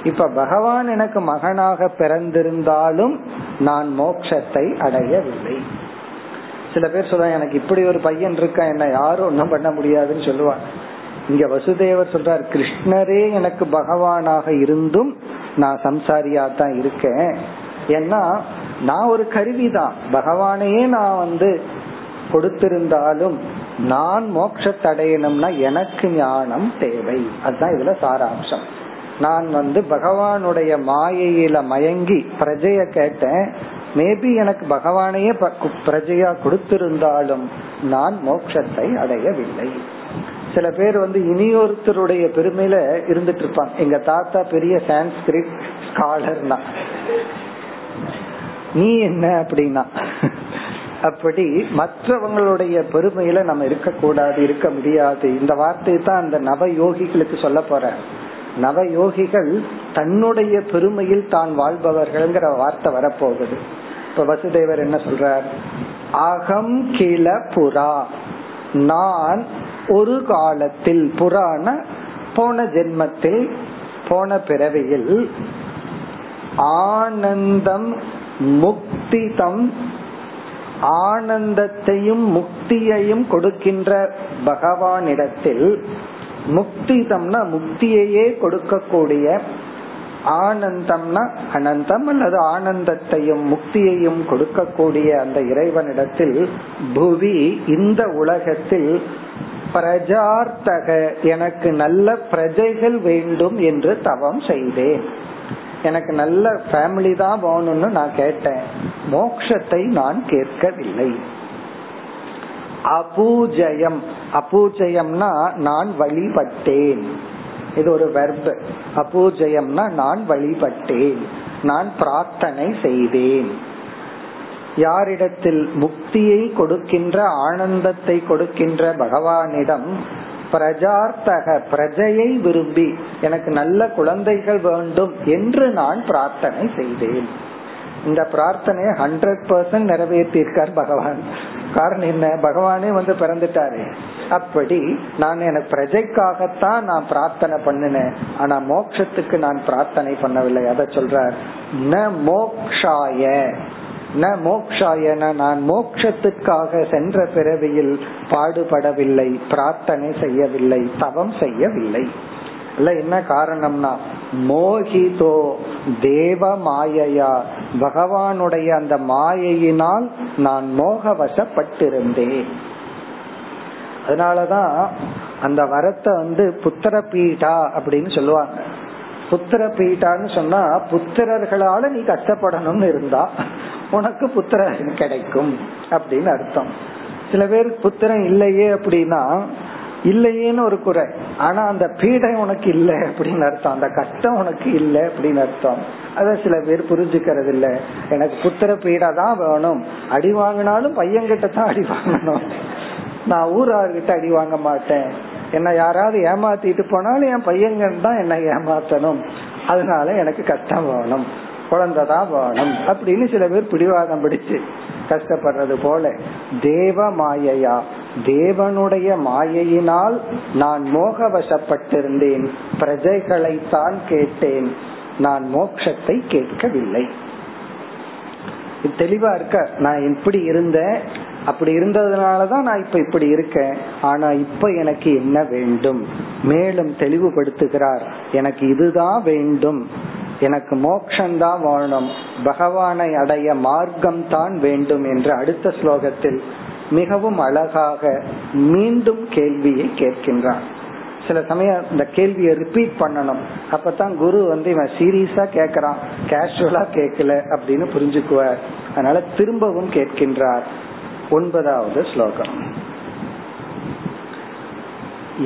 இப்ப பகவான் எனக்கு மகனாக பிறந்திருந்தாலும் நான் மோட்சத்தை அடையவில்லை. சில பேர் சொல்றாங்க எனக்கு இப்படி ஒரு பையன் இருக்கா என்ன யாரும் ஒன்றும் பண்ண முடியாதுன்னு சொல்லுவாங்க. இங்க வசுதேவர் சொல்றார் கிருஷ்ணரே எனக்கு பகவானாக இருந்தும் நான் சம்சாரியா தான் இருக்கேன். ஏன்னா நான் ஒரு கருவி தான் பகவானையே நான் வந்து கொடுத்திருந்தாலும் நான் மோட்சத்தடையணும்னா எனக்கு ஞானம் தேவை. அதுதான் இதுல சாராம்சம். நான் வந்து பகவானுடைய மாயையில மயங்கி பிரஜைய கேட்டேன் மேபி எனக்கு பகவானையே பிரஜையா கொடுத்திருந்தாலும் நான் மோட்சத்தை அடையவில்லை. சில பேர் வந்து இனியொருத்தருடைய பெருமையில இருந்துட்டு இருப்பாங்க. எங்க தாத்தா பெரிய சான்ஸ்கிரிட் ஸ்காலர்னா. நீ என்ன அப்படின்னா? அப்படி மற்றவங்களுடைய பெருமையில நம்ம இருக்கக்கூடாது இருக்க முடியாது. இந்த வார்த்தையை தான் அந்த நவ யோகிகளுக்கு சொல்ல போற நவ யோகிகள் தன்னுடைய பெருமையில் தான் வாழ்பவர்கள்ங்கிற வார்த்தை வரப்போகுது. இப்ப வசுதேவர் என்ன சொல்றார்? அகம் கிள புறா. நான் ஒரு காலத்தில் புறான போன ஜென்மத்தில் போன பிறவியில் ஆனந்தம் முக்திதம் ஆனந்தத்தையும் முக்தியையும் கொடுக்கின்ற பகவானிடத்தில் முக்திதம்னா முக்தியையே கொடுக்கக்கூடிய ஆனந்தம்னா அனந்தம் அல்லது ஆனந்தத்தையும் முக்தியையும் கொடுக்கக்கூடிய அந்த இறைவனிடத்தில் புவி இந்த உலகத்தில் பிரஜார்த்தக எனக்கு நல்ல பிரஜைகள் வேண்டும் என்று தவம் செய்தேன். எனக்கு நல்ல ஃபேமிலி தான் போகணும்னு நான் கேட்டேன். மோக்ஷத்தை நான் கேட்கவில்லை. அபூஜயம். அபூஜயம்னா நான் வழிபட்டேன். இது ஒரு வெர்ப் அபூஜயம்னா நான் வழிபட்டேன். நான் பிரார்த்தனை செய்தேன். யாரிடத்தில் முக்தியை கொடுக்கின்ற ஆனந்தத்தை கொடுக்கின்ற பகவானிடம் பிரஜார்த்தக பிரஜையை விரும்பி எனக்கு நல்ல குழந்தைகள் வேண்டும் என்று நான் பிரார்த்தனை செய்தேன். இந்த பிரார்த்தனையை ஹண்ட்ரட் பர்சன்ட் நிறைவேற்றியிருக்கார் பகவான். காரணம் என்ன? பகவானே வந்து பிறந்துட்டாரு. அப்படி நான் எனக்கு பிரஜைக்காகத்தான் நான் பிரார்த்தனை பண்ணினேன். ஆனா மோக்ஷத்துக்கு நான் பிரார்த்தனை பண்ணவில்லை. அத சொல்றார் ந மோக்ஷாய. ந மோக்ஷாயன நான் மோக்ஷத்துக்காக சென்ற பிறவியில் பாடுபடவில்லை பிரார்த்தனை செய்யவில்லை தவம் செய்யவில்லை. இல்ல என்ன காரணம்னா மோகிதோ தேவ மாயையா பகவானுடைய அந்த மாயையினால் நான் மோகவசப்பட்டிருந்தேன். அதனாலதான் அந்த வரத்தை வந்து புத்திர பீடா அப்படின்னு சொல்லுவாங்க. புத்திர பீட்டான்னு சொன்னா புத்திரர்களால நீ கஷ்டப்படணும்னு இருந்தா உனக்கு புத்திரன் கிடைக்கும் அப்படின்னு அர்த்தம். சில பேருக்கு புத்திரன் இல்லையே அப்படின்னா இல்லையேன்னு ஒரு குறை. ஆனா அந்த பீடை உனக்கு இல்லை அப்படின்னு அர்த்தம். அந்த கஷ்டம் உனக்கு இல்லை அப்படின்னு அர்த்தம். அத சில பேர் புரிஞ்சுக்கிறது இல்ல எனக்கு புத்திர பீடை தான் வேணும். அடி வாங்கினாலும் பையன்கிட்ட தான் அடி வாங்கணும். நான் ஊரார்கிட்ட அடி வாங்க மாட்டேன். என்ன யாராவது ஏமாத்திட்டு போனாலும் என் பையன் தான் என்னை ஏமாத்தணும். அதனால எனக்கு கஷ்டம் வேணும். குழந்தைதான் வேணும். அப்படின்னு சில பேர் பிடிவாதம் பிடிச்சு கஷ்டப்படுறது போல தேவ மாயையா? தேவனுடைய மாயையினால் நான் மோகவசப்பட்டிருந்தேன். பிரஜைகளைத்தான் கேட்டேன். நான் மோட்சத்தை கேட்கவில்லை. தெளிவா இருக்க நான் இப்படி இருந்தேன். அப்படி இருந்ததுனாலதான் நான் இப்ப இப்படி இருக்கேன். ஆனா இப்ப எனக்கு என்ன வேண்டும்? மேலும் தெளிவுபடுத்துகிறார். எனக்கு இதுதான் வேண்டும். எனக்கு மோக்ஷந்தான் வேணும் பகவானை அடைய மார்க்கம் தான் வேண்டும் என்று அடுத்த ஸ்லோகத்தில் மிகவும் அழகாக மீண்டும் கேள்வியை கேட்கின்றான். சில சமயம் இந்த கேள்வியை ரிப்பீட் பண்ணணும். அப்பதான் குரு வந்து இவன் சீரியஸா கேக்குறான். கேஷுவலா கேட்கல அப்படின்னு புரிஞ்சுக்குவார். அதனால திரும்பவும் கேட்கின்றார். ஒன்பதாவது ஸ்லோகம்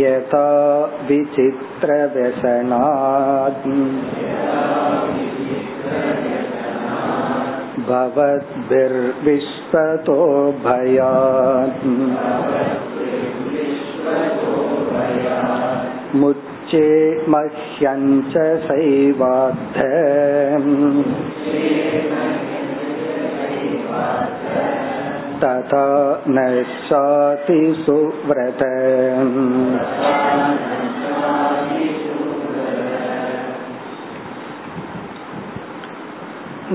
यथा विचित्रव्यसनात् भवद्भिर्विश्वतो भयात् मुच्चे मह्यञ्च सैवाद्ध तथा न शाति सुव्रत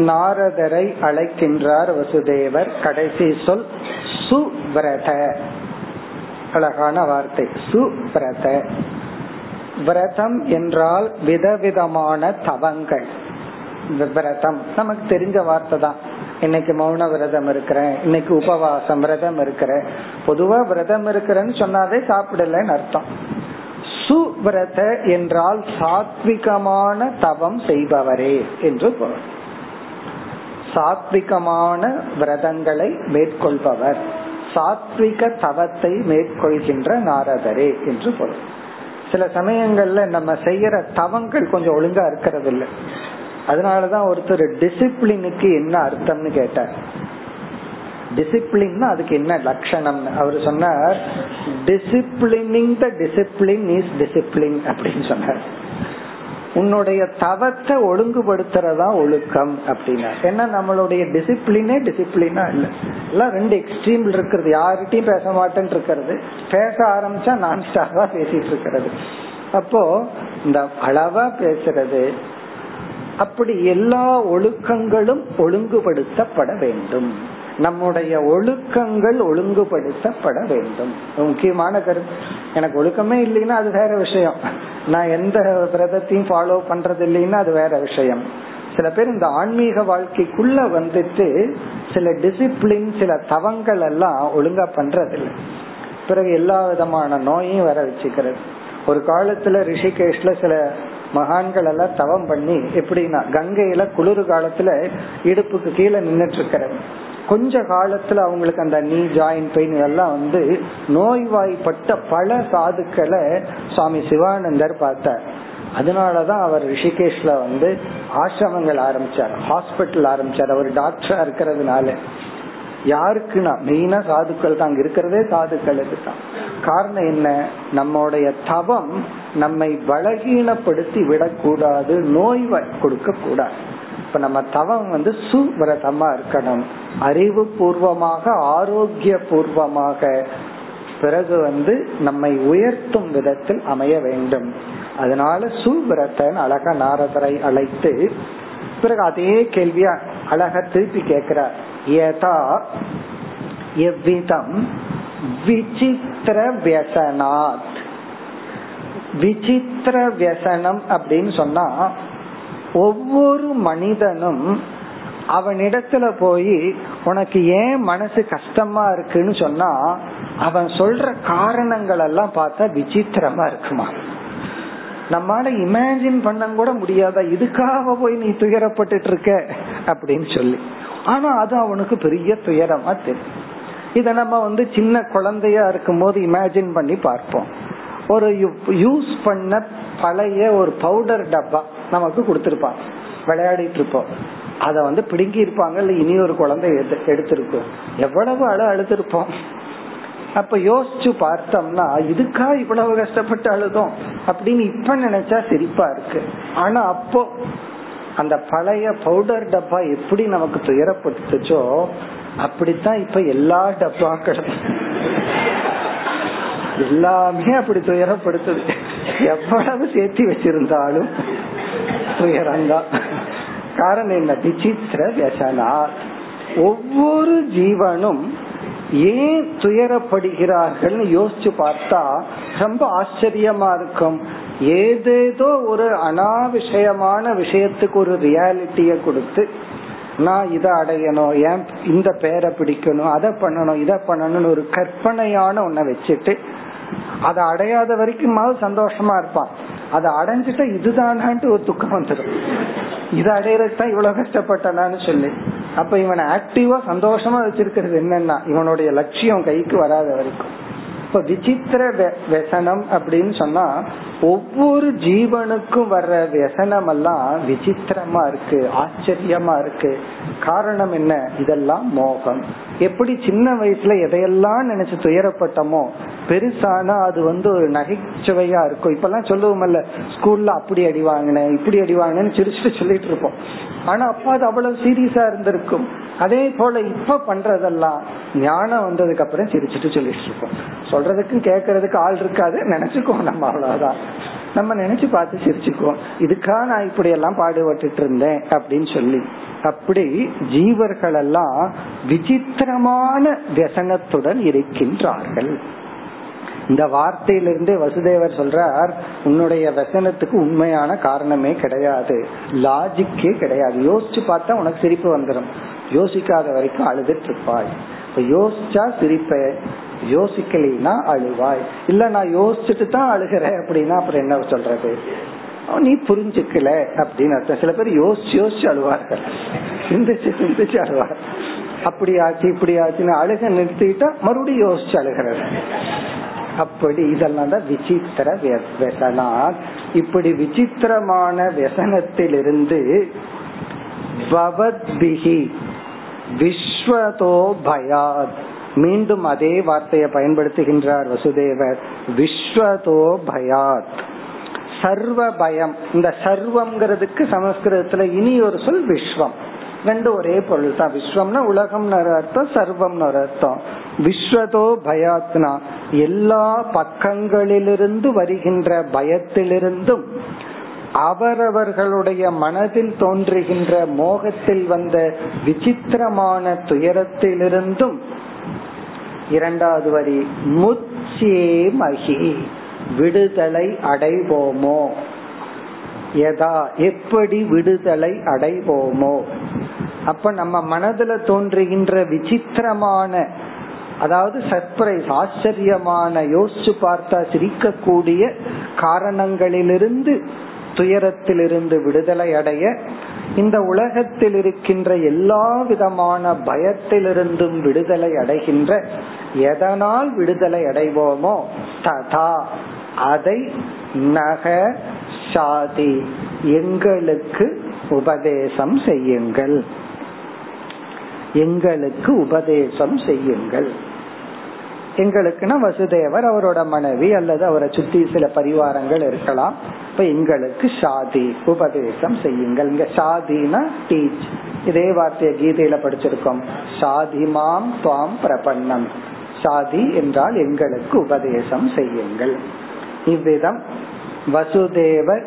நாரதரை அழைக்கின்றார் வசுதேவர் கடைசி சொல் சுவிரத அழகான வார்த்தை சுவிரத விரதம் என்றால் விதவிதமான தவங்கள் விரதம் நமக்கு தெரிஞ்ச வார்த்தை தான் இன்னைக்கு மௌன விரதம் இருக்கிறேன் இன்னைக்கு உபவாசம் விரதம் இருக்கிறேன். பொதுவா விரதம் இருக்கிறேன்னு சொன்னாதே சாப்பிடலன்னு அர்த்தம். சுவிரத என்றால் சாத்விகமான தவம் செய்பவரே என்று பொருள். சாத்விகமான விரதங்களை மேற்கொள்பவர். சாத்விக தவத்தை மேற்கொள்கின்ற நாரதரே என்று பொருள். சில சமயங்கள்ல நம்ம செய்யற தவங்கள் கொஞ்சம் ஒழுங்கா இருக்கிறது இல்லை அதனாலதான் ஒருத்தர் டிசிப்ளினுக்கு என்ன அர்த்தம்னு கேட்டார். டிசிப்ளின்னா அதுக்கு என்ன லட்சணம் அவர் சொன்னார் disciplining the discipline is discipline அப்படின்னு சொன்னார். உன்னுடைய தவத்தை ஒழுங்குபடுத்துறதா ஒழுக்கம் அப்படின்னா ஏன்னா நம்மளுடைய டிசிப்ளினே டிசிப்ளினா இல்ல. எல்லாம் ரெண்டு எக்ஸ்ட்ரீம் இருக்கிறது. யார்கிட்டயும் பேச மாட்டேன்னு இருக்கிறது. பேச ஆரம்பிச்சா நான் ஸ்டாப்பா பேசிட்டு இருக்கிறது. அப்போ இந்த அளவா பேசுறது அப்படி எல்லா ஒழுக்கங்களும் ஒழுங்குபடுத்தப்பட வேண்டும். நம்முடைய ஒழுக்கங்கள் ஒழுங்குபடுத்தப்பட வேண்டும். முக்கியமான கருத்து. எனக்கு ஒழுக்கமே இல்லைன்னா அது வேற விஷயம். நான் எந்த விரதத்தையும் ஃபாலோ பண்றது இல்லைன்னா அது வேற விஷயம். சில பேர் இந்த ஆன்மீக வாழ்க்கைக்குள்ள வந்துட்டு சில டிசிப்ளின் சில தவங்கள் எல்லாம் ஒழுங்கா பண்றதில்லை. பிறகு எல்லா விதமான நோயையும் வர வச்சுக்கிறது. ஒரு காலத்துல ரிஷிகேஷ்ல சில மகான்கள் எல்லாம் தவம் பண்ணி எப்படின்னா கங்கையில குளிர் காலத்துல இடுப்புக்கு கீழே நின்றுட்டு இருக்கிறது கொஞ்ச காலத்துல அவங்களுக்கு அந்த நீ ஜாயின் பெயின் இதெல்லாம் வந்து நோய்வாய்ப்பட்ட பல சாதுக்களை சுவாமி சிவானந்தர் பார்த்தார். அதனாலதான் அவர் ரிஷிகேஷ்ல வந்து ஆசிரமங்கள் ஆரம்பிச்சார் ஹாஸ்பிட்டல் ஆரம்பிச்சார். அவர் டாக்டரா இருக்கிறதுனால. யாருக்குன்னா மெயினா சாதுக்கள் தான். இருக்கிறதே சாதுக்களுக்கு தான் காரணம் என்ன? நம்முடைய தவம் நம்மை பலகீனப்படுத்தி விடக்கூடாது நோய் கொடுக்க கூடாது இப்ப நம்ம தவம் வந்து சுவிரதமா இருக்கணும். அறிவு பூர்வமாக ஆரோக்கிய பூர்வமாக பிறகு வந்து நம்மை உயர்த்தும் விதத்தில் அமைய வேண்டும். அதனால சுவிரத்தன் அழக நாரதரை அழைத்து பிறகு அதே கேள்வியா அழக திருப்பி கேட்கிறார். ஏதா எவ்விதம் விசித்திர வியசனாத் விசித்திர வியசனம் அப்படின்னு சொன்னா ஒவ்வொரு மனிதனும் அவனிடத்துல போய் உனக்கு ஏன் மனசு கஷ்டமா இருக்குன்னு சொன்னா அவன் சொல்ற காரணங்கள் எல்லாம் பார்த்தா விசித்திரமா இருக்குமா? நம்மால இமேஜின் பண்ண கூட முடியாத இதுக்காக போய் நீ துயரப்பட்டு இருக்க? அப்படின்னு சொல்லி. ஆனா அது அவனுக்கு பெரிய துயரமா தெரியும். இத நம்ம வந்து சின்ன குழந்தையா இருக்கும் போது இமேஜின் பண்ணி பார்ப்போம். ஒரு யூஸ் பண்ண பழைய ஒரு பவுடர் டப்பா நமக்கு கொடுத்திருப்பாங்க. விளையாடிட்டு இருப்போம். அத வந்து பிடுங்கி இருப்பாங்க. இல்ல இனி ஒரு குழந்தை எடுத்திருக்கும். எவ்வளவு அழு அழுத்திருப்போம் அப்ப யோசிச்சு பார்த்தோம்னா இதுக்கா இவ்வளவு கஷ்டப்பட்டு அழுதும் அப்படின்னு இப்ப நினைச்சா சிரிப்பா இருக்கு. ஆனா அப்போ அந்த பழைய பவுடர் டப்பா எப்படி நமக்கு துயரப்படுத்துச்சோ அப்படித்தான் இப்ப எல்லா டப்பாக்களும். எல்லாமே அப்படி துயரப்படுத்துது. எவ்வளவு சேர்த்து வச்சிருந்தாலும் துயரம்தான். காரணம் என்ன? விசித்திர வியசனா ஒவ்வொரு ஜீவனும் ஏன் துயரப்படுகிறார்கள் யோசிச்சு பார்த்தா ரொம்ப ஆச்சரியமா இருக்கும். ஏதேதோ ஒரு அனாவிஷயமான விஷயத்துக்கு ஒரு ரியாலிட்டிய கொடுத்து நான் இதை அடையணும் ஏன் இந்த பேரை பிடிக்கணும் அதை பண்ணணும் இதை பண்ணணும்னு ஒரு கற்பனையான ஒன்ன வச்சுட்டு அதை அடையாத வரைக்கும் சந்தோஷமா இருப்பான். அதை அடைஞ்சிட்டா இதுதானான்ட்டு ஒரு துக்கம் வந்துடும் இதை அடையறதுக்கு தான் இவ்வளவு கஷ்டப்பட்டனான்னு சொல்லி. அப்ப இவனை ஆக்டிவா சந்தோஷமா வச்சிருக்கிறது என்னன்னா இவனுடைய லட்சியம் கைக்கு வராத வரைக்கும். இப்ப விசித்திர வெசனம் அப்படின்னு சொன்னா ஒவ்வொரு ஜீவனுக்கும் வர்ற வெசனம் எல்லாம் விசித்திரமா இருக்கு ஆச்சரியமா இருக்கு. காரணம் என்ன? இதெல்லாம் மோகம். எப்படி சின்ன வயசுல எதையெல்லாம் நினைச்சு துயரப்பட்டமோ பெருசானா அது வந்து ஒரு நகைச்சுவையா இருக்கும். இப்ப எல்லாம் சொல்லுவோம்ல ஸ்கூல்ல அப்படி அடி வாங்கினேன் இப்படி அடி வாங்கினேன்னு சிரிச்சுட்டு சொல்லிட்டு இருப்போம். ஆனா அப்பா அது அவ்வளவு சீரியஸா இருந்திருக்கும். அதே போல இப்ப பண்றதெல்லாம் ஞானம் வந்ததுக்கு அப்புறம் சிரிச்சுட்டு சொல்லிட்டு இருப்போம். சொல்றதுக்கும் கேக்குறதுக்கு ஆள் இருக்காது நினைச்சுக்கோ நம்ம அவ்வளவுதான். நம்ம நினைச்சு பார்த்து சிரிச்சுக்குவோம். இதுக்காக நான் இப்படி எல்லாம் பாடுபட்டு இருந்தேன் அப்படின்னு சொல்லி. அப்படி ஜீவர்கள் எல்லாம் விசித்திரமான வியசனத்துடன் இருக்கின்றார்கள். இந்த வார்த்தையிலிருந்து வசுதேவர் சொல்றார் உன்னுடைய வசனத்துக்கு உண்மையான காரணமே கிடையாது. லாஜிக்கே கிடையாது. யோசிச்சு பார்த்தா உனக்கு சிரிப்பு வந்துடும் யோசிக்காத வரைக்கும் அழுதுட்டு இருப்பாய். யோசிச்சா சிரிப்பேன் யோசிக்கலைன்னா அழுவாய். இல்ல நான் யோசிச்சுட்டு தான் அழுகிறேன் அப்படின்னா அப்புறம் என்ன சொல்றது? நீ புரிஞ்சுக்கல அப்படின்னு அர்த்தம். சில பேர் யோசிச்சு யோசிச்சு அழுவார்கள். சிந்திச்சு சிந்திச்சு அழுவார். அப்படி ஆச்சு இப்படி ஆச்சுன்னு அழுக நிறுத்திட்டா மறுபடியும் யோசிச்சு அழுகிறது. அப்படி இதெல்லாம் தான் விசித்திர வெசனா இப்படி விசித்திரமான வெசனத்திலிருந்து பவத்பிகி விஸ்வதோ பயாத். மீண்டும் அதே வார்த்தையை பயன்படுத்துகின்றார் வசுதேவர். விஸ்வதோ பயாத். சர்வ பயம். இந்த சர்வம்ங்கிறதுக்கு சமஸ்கிருதத்துல இனி ஒரு சொல் விஸ்வம். ரெண்டு ஒரே பொருள் தான். விஸ்வம்னா உலகம் அர்த்தம் சர்வம் அர்த்தம். விஸ்வதோ பயாத்னா எல்லா பக்கங்களிலிருந்து வருகின்ற பயத்திலிருந்தும் அவரவர்களுடைய மனதில் தோன்றுகின்ற மோகத்தில் வந்த விசித்திரமான துயரத்திலிருந்தும் இரண்டாவது வரி முச்சே மகி விடுதலை அடைவோமோ? எதா எப்படி விடுதலை அடைவோமோ? அப்ப நம்ம மனதுல தோன்றுகின்ற விசித்திரமான அதாவது சர்ப்ரைஸ் ஆச்சரியமான யோசிச்சு பார்த்தா சிரிக்கக்கூடிய காரணங்களிலிருந்து துயரத்திலிருந்து விடுதலை அடைய இந்த உலகத்தில் இருக்கின்ற எல்லா விதமான பயத்திலிருந்தும் விடுதலை அடைகின்ற எதனால் விடுதலை அடைவோமோ ததா அதை நக சாதி எங்களுக்கு உபதேசம் செய்யுங்கள். எங்களுக்கு உபதேசம் செய்யுங்கள். எங்களுக்குன்னா வசுதேவர் அவரோட மனைவி அல்லது அவரை சுத்தி சில பரிவாரங்கள் இருக்கலாம். இப்ப எங்களுக்கு சாதி உபதேசம் செய்யுங்கள். இங்க சாதினா டீச் இதே வார்த்தைய கீதையில படிச்சிருக்கோம். சாதிமாம் துவாம் பிரபன்னம். சாதி என்றால் எங்களுக்கு உபதேசம் செய்யுங்கள். இவ்விதம் வசுதேவர்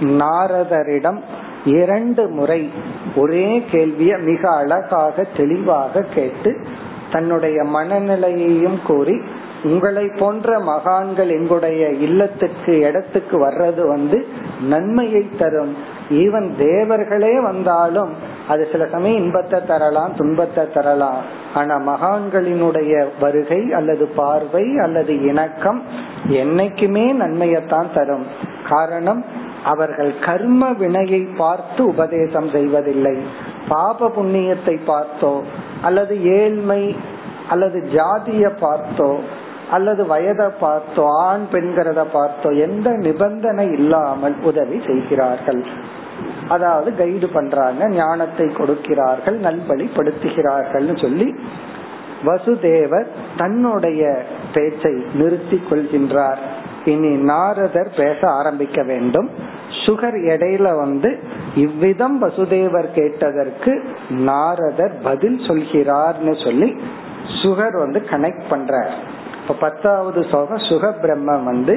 நாரதரிடம் இரண்டு முறை ஒரே கேள்விய மிக அழகாக தெளிவாக கேட்டு தன்னுடைய மனநிலையையும் கூறி உங்களை போன்ற மகான்கள் எங்களுடைய இல்லத்துக்கு இடத்துக்கு வர்றது வந்து நன்மையை தரும். ஈவன் தேவர்களே வந்தாலும் அது சில சமயம் இன்பத்தை தரலாம் துன்பத்தை தரலாம். ஆனா மகான்களினுடைய வருகை அல்லது பார்வை அல்லது இணக்கம் என்னைக்குமே நன்மையத்தான் தரும். காரணம் அவர்கள் கர்ம வினையை பார்த்து உபதேசம் செய்வதில்லை. பாப புண்ணியத்தை பார்த்தோ அல்லது ஏழ்மை அல்லது ஜாதிய பார்த்தோ அல்லது வயதை பார்த்தோ ஆண் பெண்கிறத பார்த்தோ எந்த நிபந்தனை இல்லாமல் உதவி செய்கிறார்கள். அதாவது கைடு பண்றாங்க ஞானத்தை கொடுக்கிறார்கள் நல்வழிப்படுத்துகிறார்கள் சொல்லி வசுதேவர் தன்னுடைய பேச்சை நிறுத்தி கொள்கின்றார். இனி நாரதர் பேச ஆரம்பிக்க வேண்டும். சுகர் இடையில வந்து இவ்விதம் வசுதேவர் கேட்டதற்கு நாரதர் பதில் சொல்கிறார்னு சொல்லி சுகர் வந்து கனெக்ட் பண்றார். இப்ப பத்தாவது சோகம் சுக பிரம்மம் வந்து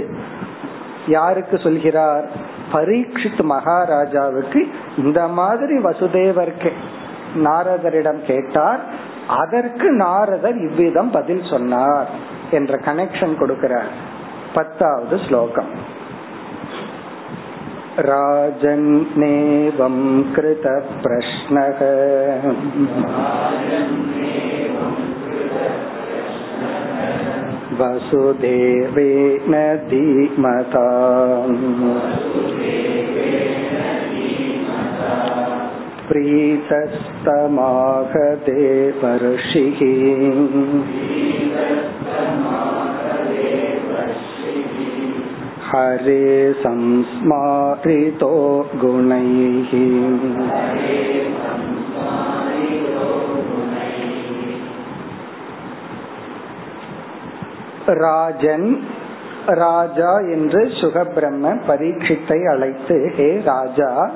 யாருக்கு சொல்கிறார் பரீட்சித் மகாராஜாவுக்கு இந்த மாதிரி வசுதேவர் நாரதரிடம் கேட்டார் அதற்கு நாரதர் இவ்விதம் பதில் சொன்னார் என்ற கனெக்ஷன் கொடுக்கிறார் பத்தாவது ஸ்லோகம் राजन्नेवं कृतप्रश्नः वसुदेवेन धीमता। प्रीतस्तमाहदेवर्षिः हरे संस्मारितो गुणैः। ராஜன் ராஜா என்று சுகபிரம்ம பரீட்சித்தை அழைத்து ஹே ராஜா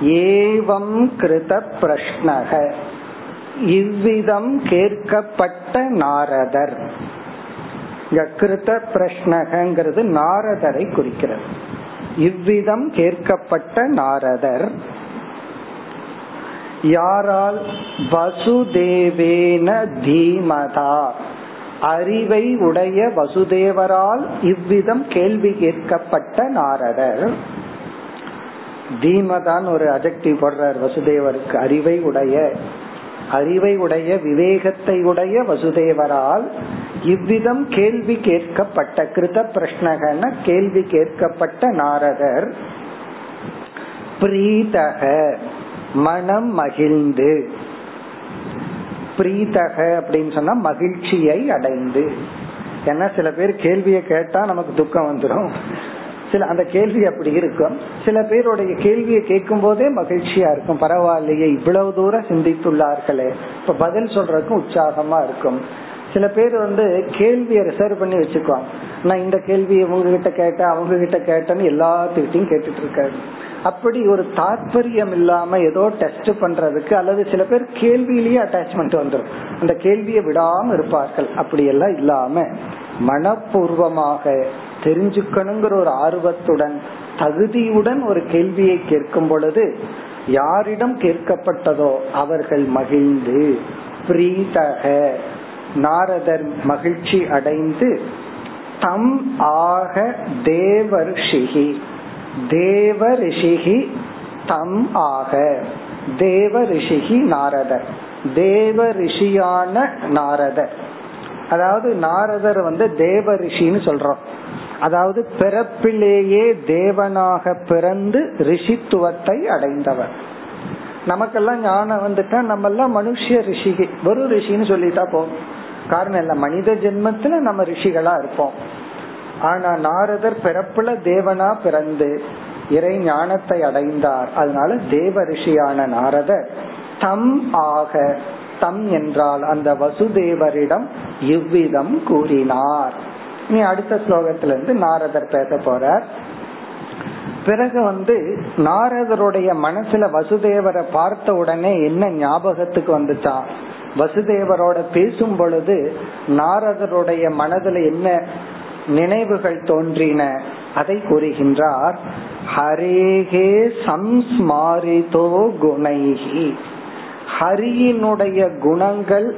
ஏவம் கிருத பிரஷ்னக இவ்விதம் கேட்கப்பட்ட நாரதர். கிருத பிரஷ்னகிறது நாரதரை குறிக்கிறது. இவ்விதம் கேட்கப்பட்ட நாரதர் யாரால் வசுதேவேன தீமதா அறிவை உடைய வசுதேவரால் இவ்விதம் கேள்வி கேட்கப்பட்ட நாரதர் தீமதான் ஒரு அஜெக்டிவ் போடுறார் வசுதேவருக்கு. அறிவை உடைய அறிவை உடைய விவேகத்தை உடைய வசுதேவரால் இவ்விதம் கேள்வி கேட்கப்பட்ட கிருத பிரஷ்னகன கேள்வி கேட்கப்பட்ட நாரதர் பிரீதக மனம் மகிழ்ந்து பிரீதக அப்படின்னு சொன்னா மகிழ்ச்சியை அடைந்து. ஏன்னா சில பேர் கேள்வியை கேட்டா நமக்கு துக்கம் வந்துடும் சில அந்த கேள்வி அப்படி இருக்கும். சில பேருடைய கேள்வியை கேட்கும் போதே மகிழ்ச்சியா இருக்கும். பரவாயில்லையே இவ்வளவு தூரம் சிந்தித்துள்ளார்களே. இப்ப பதில் சொல்றதுக்கும் உற்சாகமா இருக்கும். சில பேர் வந்து கேள்வியை ரிசர்வ் பண்ணி வச்சுக்குவாங்க. நான் இந்த கேள்வியை உங்க கிட்ட கேட்டேன் அவங்க கிட்ட கேட்டேன்னு எல்லாத்துக்கிட்டையும் கேட்டுட்டு இருக்காரு. அப்படி ஒரு தாற்பயம் இல்லாம ஏதோ டெஸ்ட் பண்றதுக்கு அல்லது சில பேர் கேள்வியிலேயே அட்டாச்மெண்ட் வந்துடும் அந்த கேள்வியை விடாம இருப்பார்கள். அப்படி எல்லாம் இல்லாம மனப்பூர்வமாக தெரிஞ்சுக்கணுங்கிற ஒரு ஆர்வத்துடன் தகுதியுடன் ஒரு கேள்வியை கேட்கும் பொழுது யாரிடம் கேட்கப்பட்டதோ அவர்கள் மகிழ்ந்து பிரீதக நாரதர் மகிழ்ச்சி அடைந்து தம் ஆக தேவர்ஷிகி தேவ ரிஷிகி தம் ஆக. தேவ ரிஷிகி நாரதர். தேவ ரிஷியான நாரதர். அதாவது நாரதர் வந்து தேவ ரிஷின்னு சொல்றோம். அதாவது பிறப்பிலேயே தேவனாக பிறந்து ரிஷித்துவத்தை அடைந்தவர். நமக்கெல்லாம் ஞானம் வந்துட்டா நம்ம எல்லாம் மனுஷ ரிஷிகி. ஒரு ரிஷின்னு சொல்லிட்டா போகும் காரணம் இல்ல மனித ஜென்மத்துல நம்ம ரிஷிகளா இருப்போம். ஆனா நாரதர் பிறப்புல தேவனா பிறந்து இறை ஞானத்தை அடைந்தார். அதனால தேவ ரிஷியான நாரதர் தம் ஆக தம் என்றால் அந்த வசுதேவரிடம் இவ்விதம் கூறினார். நீ அடுத்த ஸ்லோகத்துல இருந்து நாரதர் பேச போறார். பிறகு வந்து நாரதருடைய மனசுல வசுதேவரை பார்த்த உடனே என்ன ஞாபகத்துக்கு வந்துச்சான் வசுதேவரோட பேசும் பொழுது நாரதருடைய மனதுல என்ன நினைவுகள் தோன்றின. அதை கூறுகின்றார் ஹரேகே சம்ஸ்மாரிதோ குணைகி ஹரியினுடைய குணங்கள்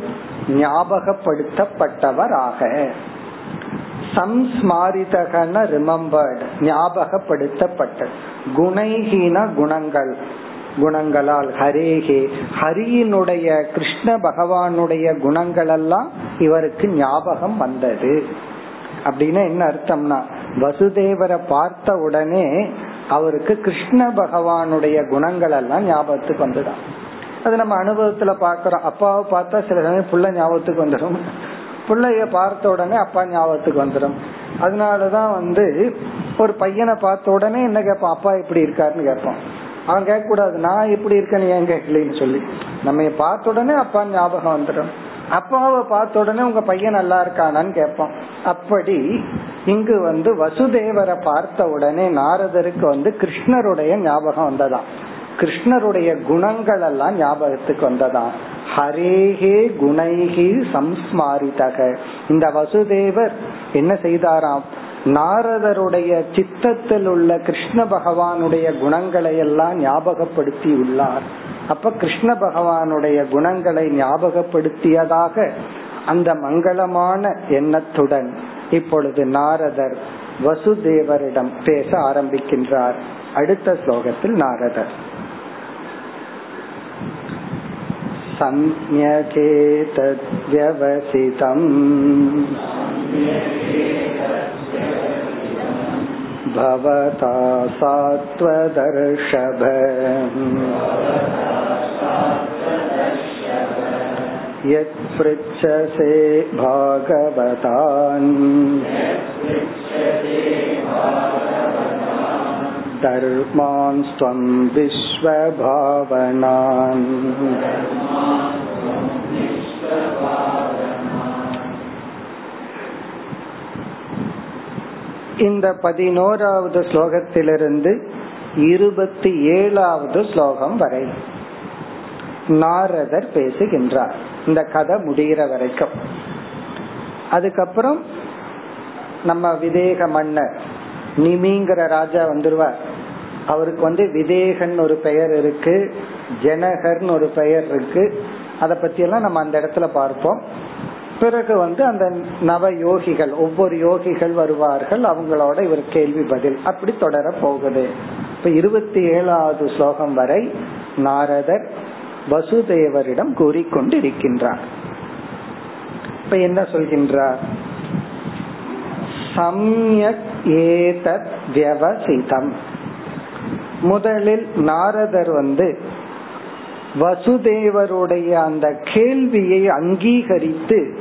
ஞாபகப்படுத்தப்பட்டவராக. சம்ஸ்மாரிதகன ரிமம்பர்டு ஞாபகப்படுத்தப்பட்ட குணைகின குணங்கள் குணங்களால் ஹரேகே ஹரியினுடைய கிருஷ்ண பகவானுடைய குணங்கள் எல்லாம் இவருக்கு ஞாபகம் வந்தது. அப்படின்னா என்ன அர்த்தம்னா வசுதேவரை பார்த்த உடனே அவருக்கு கிருஷ்ண பகவானுடைய குணங்கள் எல்லாம் ஞாபகத்துக்கு வந்துதான் அது நம்ம அனுபவத்துல பாக்குறோம் அப்பாவை பார்த்தா சில சமயம் புள்ள ஞாபகத்துக்கு வந்துடும். பிள்ளைய பார்த்த உடனே அப்பா ஞாபகத்துக்கு வந்துடும். அதனாலதான் வந்து ஒரு பையனை பார்த்த உடனே என்ன கேட்பான்? அப்பா எப்படி இருக்காருன்னு கேட்பான். அவன் கேட்க கூடாது நான் எப்படி இருக்கேன்னு ஏன் கேட்கலன்னு சொல்லி. நம்ம பார்த்த உடனே அப்பா ஞாபகம் வந்துடும். அப்பாவை பார்த்த உடனே உங்க பையன் நல்லா இருக்கானான்னு கேட்பான். அப்படி இங்கு வந்து வசுதேவரை பார்த்த உடனே நாரதருக்கு வந்து கிருஷ்ணருடைய ஞாபகம் வந்ததாம். கிருஷ்ணருடைய குணங்கள் எல்லாம் ஞாபகத்துக்கு வந்ததாம். ஹரேஹே குணைகி சம்ஸ்மாரிதக. இந்த வசுதேவர் என்ன செய்தாராம்? நாரதருடைய சித்தத்தில் உள்ள கிருஷ்ண பகவானுடைய குணங்களை எல்லாம் ஞாபகப்படுத்தி உள்ளார். அப்ப கிருஷ்ண பகவானுடைய குணங்களை ஞாபகப்படுத்தியதாக அந்த மங்களமான எண்ணத்துடன் இப்பொழுது நாரதர் வசுதேவரிடம் பேச ஆரம்பிக்கின்றார் அடுத்த ஸ்லோகத்தில் நாரதர் सम्यकेतद्व्यवसितम् भवता सात्वदर्शभ यत्पृच्छसे भागवतान् धर्मांस्त्वं विश्वभावनान् இந்த பதினோராவது ஸ்லோகத்திலிருந்து இருபத்தி ஏழாவது ஸ்லோகம் வரை நாரதர் பேசுகின்றார். இந்த கதை முடிகிற வரைக்கும். அதுக்கப்புறம் நம்ம விதேக மன்னர் நிமிங்கிற ராஜா வந்துருவார். அவருக்கு வந்து விதேகன் ஒரு பெயர் இருக்கு ஜனகர்னு ஒரு பெயர் இருக்கு. அத பத்தி எல்லாம் நம்ம அந்த இடத்துல பார்ப்போம். பிறகு வந்து அந்த நவ யோகிகள் ஒவ்வொரு யோகிகள் வருவார்கள் அவங்களோட இவர் கேள்வி பதில். அப்படி தொடர போகுது. இப்ப இருபத்தி ஏழாவது ஸ்லோகம் வரை நாரதர் வசுதேவரிடம் கூறிக்கொண்டு இருக்கின்றார் இப்ப என்ன சொல்கின்றார்? சம்யக் ஏதத் வியவசிதம். முதலில் நாரதர் வந்து வசுதேவருடைய அந்த கேள்வியை அங்கீகரித்து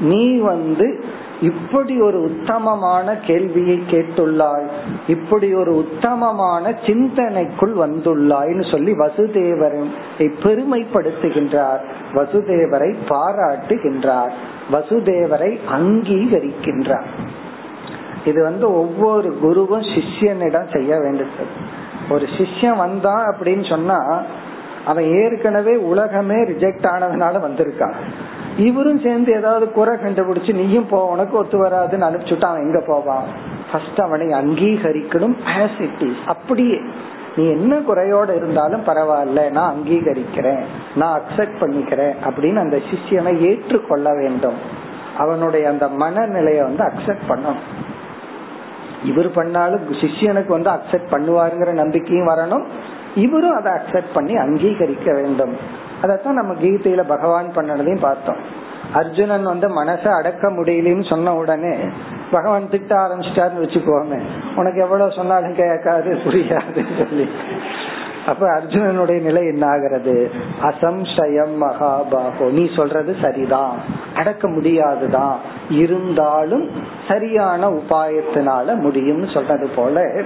நீ வந்து இப்படி ஒரு உத்தமமான கேள்வியை கேட்டுள்ளாய். இப்படி ஒரு உத்தமமான சிந்தனைக்குள் வந்துள்ளாய்னு சொல்லி வசுதேவரை பெருமைப்படுத்துகின்றார். வசுதேவரை பாராட்டுகின்றார். வசுதேவரை அங்கீகரிக்கின்றார். இது வந்து ஒவ்வொரு குருவும் சிஷ்யனிடம் செய்ய வேண்டியது. ஒரு சிஷ்யன் வந்தான் அப்படின்னு சொன்னா அவன் ஏற்கனவே உலகமே ரிஜெக்ட் ஆனதுனால வந்திருக்கான். இவரும் சேர்ந்து ஏதாவது குறை கண்டுபிடிச்சு நீயும் போ உனக்கு ஒத்து வராதுன்னு அனுப்பிச்சுட்டு அவன் எங்க போவான் ஃபர்ஸ்ட் அவனை அங்கீகரிக்கணும் ஆஸ் அப்படியே. நீ என்ன குறையோட இருந்தாலும் பரவாயில்ல நான் அங்கீகரிக்கிறேன் நான் அக்செப்ட் பண்ணிக்கிறேன் அப்படின்னு அந்த சிஷியனை ஏற்றுக்கொள்ள வேண்டும். அவனுடைய அந்த மனநிலையை வந்து அக்செப்ட் பண்ணணும் இவர் பண்ணாலும் சிஷியனுக்கு வந்து அக்செப்ட் பண்ணுவாருங்கிற நம்பிக்கையும் வரணும். இவரும் அதை அக்செப்ட் பண்ணி அங்கீகரிக்க வேண்டும். அதத்தான் நம்ம கீதையில பகவான் பண்ணதையும் பார்த்தோம். அர்ஜுனன் வந்து மனசை அடக்க முடியலன்னு சொன்ன உடனே பகவான் திட்ட ஆரம்பிச்சிட்டாருன்னு வச்சுக்கோமே. உனக்கு எவ்வளவு சொன்னாலும் கேட்காது புரியாதுன்னு சொல்லி. அப்ப அர்ஜுனனுடைய நிலை என்ன ஆகிறது? அசம்சயம் மகாபாகோ. நீ சொல்றது சரிதான். அடக்க முடியாதுதான். இருந்தாலும் சரியான உபாயத்தினால முடியும்னு சொல்றது போல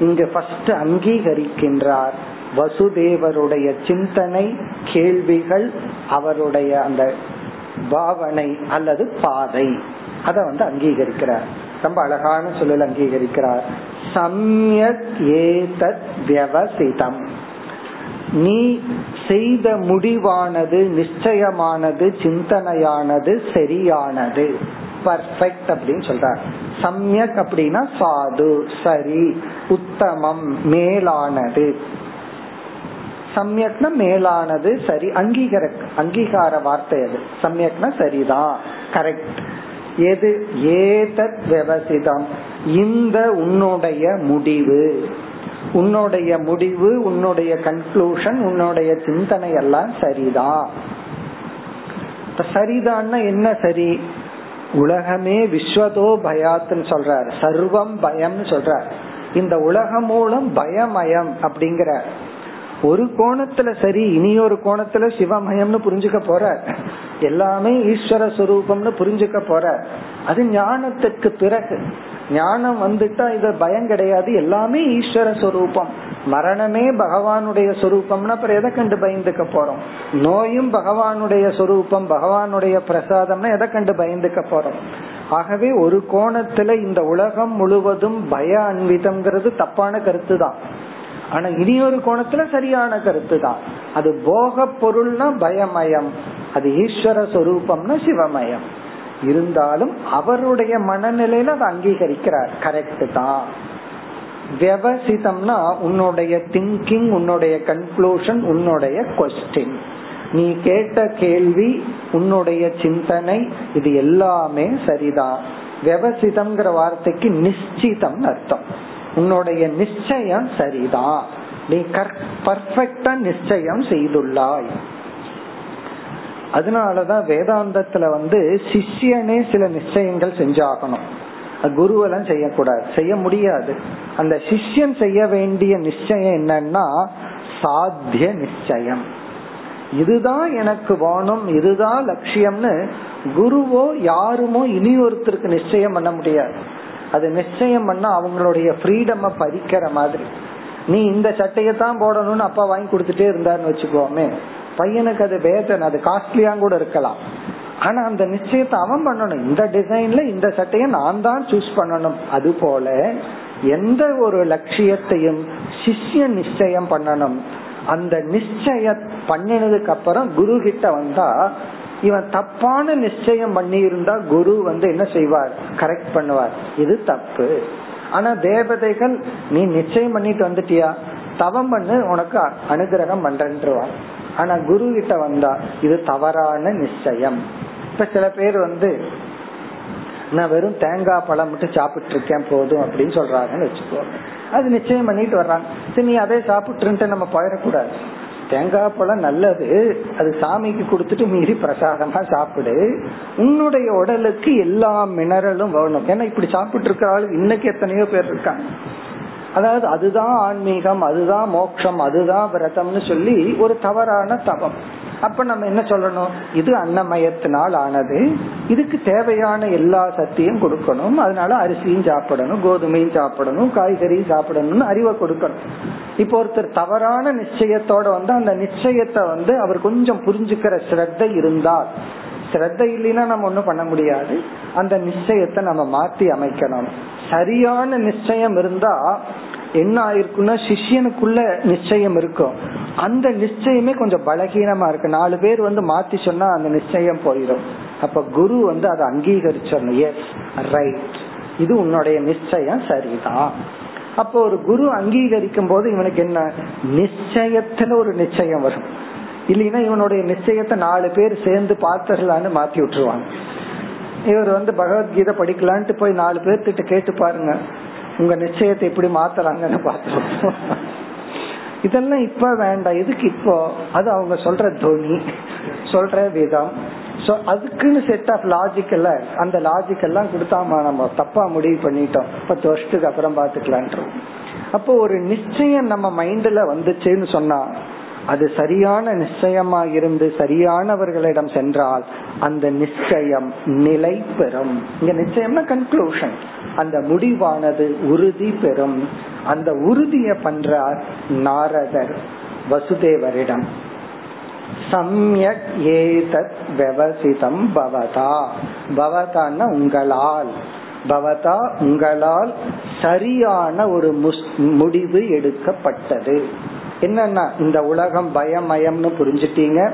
இங்க ஃபர்ஸ்ட் அங்கீகரிக்கின்றார். வசுதேவருடைய சிந்தனை கேள்விகள் அவருடைய அந்த பாவனை அல்லது பாதை. அத வந்து அங்கீகரிக்கிறார். ரொம்ப அழகான சொல்லல் அங்கீகரிக்கிறார். சம்யக் ஏதத் வியவசிதம். நீ செய்த முடிவானது நிச்சயமானது சிந்தனையானது சரியானது. பர்ஃபெக்ட் அப்படின்னு சொல்றார். சம்யக் அப்படின்னா சாது சரி உத்தமம் மேலானது. சமயக்னா மேலானது சரி அங்கீகர அங்கீகார வார்த்தை அது. சமயக்னா சரிதான் கரெக்ட் எது? ஏதத் விவசிதம். இந்த உன்னுடைய முடிவு. உன்னுடைய முடிவு உன்னுடைய கன்க்ளூஷன் உன்னுடைய சிந்தனை எல்லாம் சரிதான் இப்ப சரிதான்னா என்ன சரி? உலகமே விஸ்வதோ பயாத்துன்னு சொல்றார். சர்வம் பயம்னு சொல்றார். இந்த உலகம் மூலம் பயமயம் அப்படிங்கிற ஒரு கோணத்துல சரி இனி ஒரு கோணத்துல சிவமயம்னு புரிஞ்சுக்க போற எல்லாமே ஈஸ்வர சுரூபம்னு புரிஞ்சுக்க போற அது ஞானத்துக்கு பிறகு. ஞானம் வந்துட்டா இது பயம் கிடையாது. எல்லாமே ஈஸ்வர சொரூபம். மரணமே பகவானுடைய சொரூபம்னா அப்புறம் எதை கண்டு பயந்துக்க போறோம்? நோயும் பகவானுடைய சொரூபம் பகவானுடைய பிரசாதம்னா எதை கண்டு பயந்துக்க போறோம்? ஆகவே ஒரு கோணத்துல இந்த உலகம் முழுவதும் பய அன்விதம்ங்கிறது தப்பான கருத்து தான் ஆனா இனி ஒரு கோணத்துல சரியான கருத்து தான் அது போக பொருள்னா பயமயம். அது ஈஸ்வர சொரூபம்னா சிவமயம். இருந்தாலும் அவருடைய மனநிலையில அதை அங்கீகரிக்கிறார். கரெக்ட் தான். வியவசிதம்னா உன்னுடைய திங்கிங் உன்னுடைய கன்க்ளூஷன் உன்னுடைய கொஸ்டின் நீ கேட்ட கேள்வி உன்னுடைய சிந்தனை இது எல்லாமே சரிதான். விவசிதம்ங்கிற வார்த்தைக்கு நிச்சிதம் அர்த்தம். உன்னுடைய நிச்சயம் சரிதான். நீ பர்ஃபெக்டா நிச்சயம் செய்துள்ளாய். அதனாலதான் வேதாந்தத்துல வந்து சிஷ்யனே சில நிச்சயங்கள் செஞ்சாகணும். குருவெல்லாம் செய்யக்கூடாது. செய்ய முடியாது. அந்த சிஷ்யன் செய்ய வேண்டிய நிச்சயம் என்னன்னா சாத்திய நிச்சயம். இதுதான் எனக்கு வேணும் இதுதான் லட்சியம்னு குருவோ யாருமோ இனி ஒருத்தருக்கு நிச்சயம் பண்ண முடியாது. அது நிச்சயம் பண்ணா அவங்களுடைய ஃப்ரீடம் பறிக்கிற மாதிரி. நீ இந்த சட்டையை தான் போடணும்னு அப்பா வாங்கி கொடுத்துட்டே இருந்தாருன்னு வச்சுக்கோமே. பையனுக்கு அது வேதனை அது காஸ்ட்லியா கூட இருக்கலாம். ஆனா அந்த நிச்சயத்தை அவன் பண்ணணும். இந்த டிசைன்ல இந்த சட்டையை நான் தான் சூஸ் பண்ணணும். அது போல எந்த ஒரு லட்சியத்தையும் சிஷ்ய நிச்சயம் பண்ணணும். அந்த நிச்சய பண்ணினதுக்கு அப்புறம் குரு கிட்ட வந்தா இவன் தப்பான நிச்சயம் பண்ணி இருந்தா குரு வந்து என்ன செய்வார்? கரெக்ட் பண்ணுவார். இது தப்பு. ஆனா தேவதைகள் நீ நிச்சயம் பண்ணிட்டு வந்துட்டியா? தவம் பண்ணு உனக்கு அனுகிரகம் பண்றேன்றுவார். ஆனா குரு கிட்ட வந்தா இது தவறான நிச்சயம். இப்ப சில பேர் வந்து நான் வெறும் தேங்காய் பழம் மட்டும் சாப்பிட்டு இருக்கேன் போதும் அப்படின்னு சொல்றாங்கன்னு வச்சுக்கோ. அது நிச்சயம் பண்ணிட்டு வர்றாங்க. சரி நீ அதே சாப்பிட்டு நம்ம போயிடக்கூடாது. தேங்காய் பழம் நல்லது அது சாமிக்கு கொடுத்துட்டு மீறி பிரசாதமா சாப்பிடு. உன்னுடைய உடலுக்கு எல்லா மினரலும் வேணும் ஏன்னா இப்படி சாப்பிட்டு இருக்கிற ஆளு இன்னைக்கு எத்தனையோ பேர் இருக்காங்க. அதாவது அதுதான் ஆன்மீகம் அதுதான் மோட்சம் அதுதான் விரதம்னு சொல்லி ஒரு தவறான தவம். அப்ப நம்ம என்ன சொல்லணும்? இது அன்னமயத்தினால் ஆனது. இதுக்கு தேவையான எல்லா சக்தியும் கொடுக்கணும். அதனால அரிசியும் சாப்பிடணும் கோதுமையும் சாப்பிடணும் காய்கறியும் சாப்பிடணும்னு அறிவை கொடுக்கணும். இப்போ ஒருத்தர் தவறான நிச்சயத்தோட வந்து அந்த நிச்சயத்தை வந்து அவர் கொஞ்சம் புரிஞ்சுக்கிற ஸ்ரத்த இருந்தால் ஸ்ரத்த இல்லைன்னா நம்ம ஒண்ணும் பண்ண முடியாது. அந்த நிச்சயத்தை நம்ம மாத்தி அமைக்கணும். சரியான நிச்சயம் இருந்தா என்ன ஆயிருக்குன்னா சிஷியனுக்குள்ள நிச்சயம் இருக்கும். அந்த நிச்சயமே கொஞ்சம் பலகீனமா இருக்கு. நாலு பேர் வந்து மாத்தி சொன்னா அந்த நிச்சயம் போயிடும். அப்ப குரு வந்து அதை அங்கீகரிச்சிடணும். எஸ் ரைட் இது உன்னுடைய நிச்சயம் சரிதான். அப்போ ஒரு குரு அங்கீகரிக்கும் போது இவனுக்கு என்ன? நிச்சயத்துல ஒரு நிச்சயம் வரும். இல்லைன்னா இவனுடைய நிச்சயத்தை நாலு பேர் சேர்ந்து பார்த்தர்களான்னு மாத்தி விட்டுருவாங்க. இவர் வந்து பகவத்கீதை படிக்கலான்ட்டு போய் நாலு பேர்த்திட்ட கேட்டு பாருங்க. உங்க நிச்சயத்தை எப்படி மாத்துறாங்கன்னு பாத்துருவோம் இதெல்லாம் இப்ப வேண்டாம். எதுக்கு இப்போ? அது அவங்க சொல்ற துணி சொல்ற விதம். அதுக்குன்னு செட் ஆஃப் லாஜிக் எல்லாம் அந்த லாஜிக் எல்லாம் கொடுத்தாமா நம்ம தப்பா முடிவு பண்ணிட்டோம். பத்து வருஷத்துக்கு அப்புறம் பாத்துக்கலான் அப்போ ஒரு நிச்சயம் நம்ம மைண்ட்ல வந்துச்சுன்னு சொன்னா அது சரியான நிச்சயமா இருந்து சரியானவர்களிடம் சென்றால் அந்த நிச்சயம் நிலை பெறும் இங்க நிச்சயம்னா கன்க்ளூஷன் அந்த முடிவானது உறுதி பெறும். அந்த உறுதிய பண்றார் நாரதர் வசுதேவரிடம். சம்யக் ஏதத் விவசிதம் பவதா. பவதான்னா உங்களால். பவதா உங்களால் சரியான ஒரு முடிவு எடுக்கப்பட்டது. என்னன்னா இந்த உலகம் பயமயம்னு புரிஞ்சுட்டீங்க.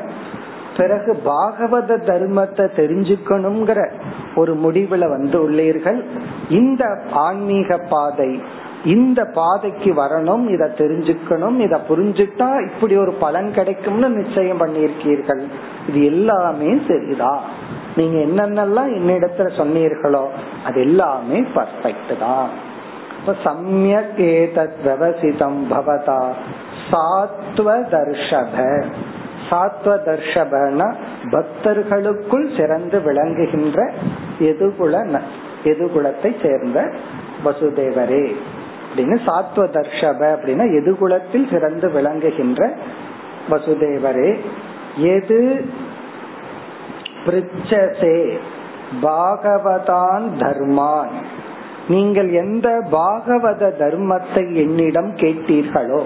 பிறகு பாகவத தர்மத்தை தெரிஞ்சுக்கணுங்கிற ஒரு முடிவுல வந்து உள்ளீர்கள். இந்த ஆன்மீக பாதை இந்த பாதைக்கு வரணும் இத தெரிஞ்சுக்கணும் இத புரிஞ்சுட்டா இப்படி ஒரு பலன் கிடைக்கும்னு நிச்சயம் பண்ணியிருக்கீர்கள். இது எல்லாமே சரிதான் நீங்க என்னென்னலாம் என்னிடத்துல சொன்னீர்களோ அது எல்லாமே பர்ஃபெக்ட் தான். இப்ப சமயக் ஏதத் விவசிதம் பவதா. சாத்வ தர்ஷப சாத்வ தர்ஷபன பக்தர்களுக்குள் சிறந்து விளங்குகின்ற எதுகுல எதுகுலத்தை சேர்ந்த வசுதேவரே. அப்படின்னு சாத்வ தர்ஷப அப்படின்னா எதுகுலத்தில் சிறந்து விளங்குகின்ற வசுதேவரே. எது? பிரிச்சசே. பாகவதான் தர்மான். நீங்கள் எந்த பாகவத தர்மத்தை என்னிடம் கேட்டீர்களோ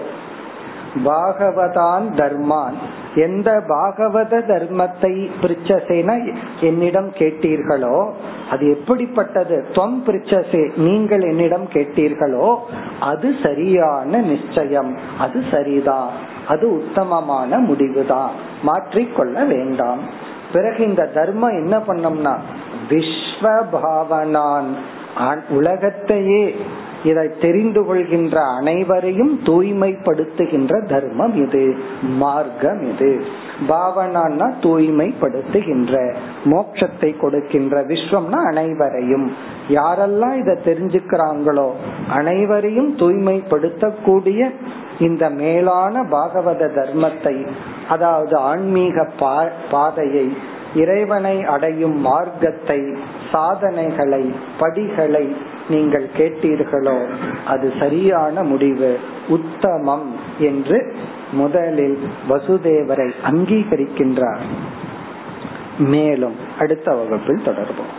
பாகவதான் தர்மான். எந்த பாகவத தர்மத்தை பிரிச்சசேன என்னிடம் கேட்டீர்களோ அது எப்படிப்பட்டது? தொம் பிரிச்சசே நீங்கள் என்னிடம் கேட்டீர்களோ அது சரியான நிச்சயம். அது சரிதான் அது உத்தமமான முடிவுதான் மாற்றிக்கொள்ள வேண்டாம். பிறகு இந்த தர்மம் என்ன பண்ணோம்னா விஸ்வபாவனான். உலகத்தையே இதை தெரிந்து கொள்கின்ற அனைவரையும் தூய்மைப்படுத்துகின்ற தர்மம் இது மார்க்கம் இது. பாவனான்னா தூய்மைப்படுத்துகின்ற மோட்சத்தை கொடுக்கின்ற விஸ்வம்னா அனைவரையும். யாரெல்லாம் இதை தெரிஞ்சுக்கிறாங்களோ அனைவரையும் தூய்மைப்படுத்தக்கூடிய இந்த மேலான பாகவத தர்மத்தை அதாவது ஆன்மீக பாதையை இறைவனை அடையும் மார்க்கத்தை சாதனைகளை படிகளை நீங்கள் கேட்டீர்களோ அது சரியான முடிவு. உத்தமம் என்று முதலில் வசுதேவரை அங்கீகரிக்கின்றார். மேலும் அடுத்த வகுப்பில் தொடர்போம்.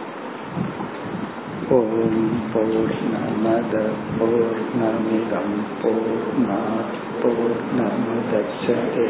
ஓம் பூர்ணமத பூர்ணமிதம் பூர்ணா பூர்ணமுதச்சதே.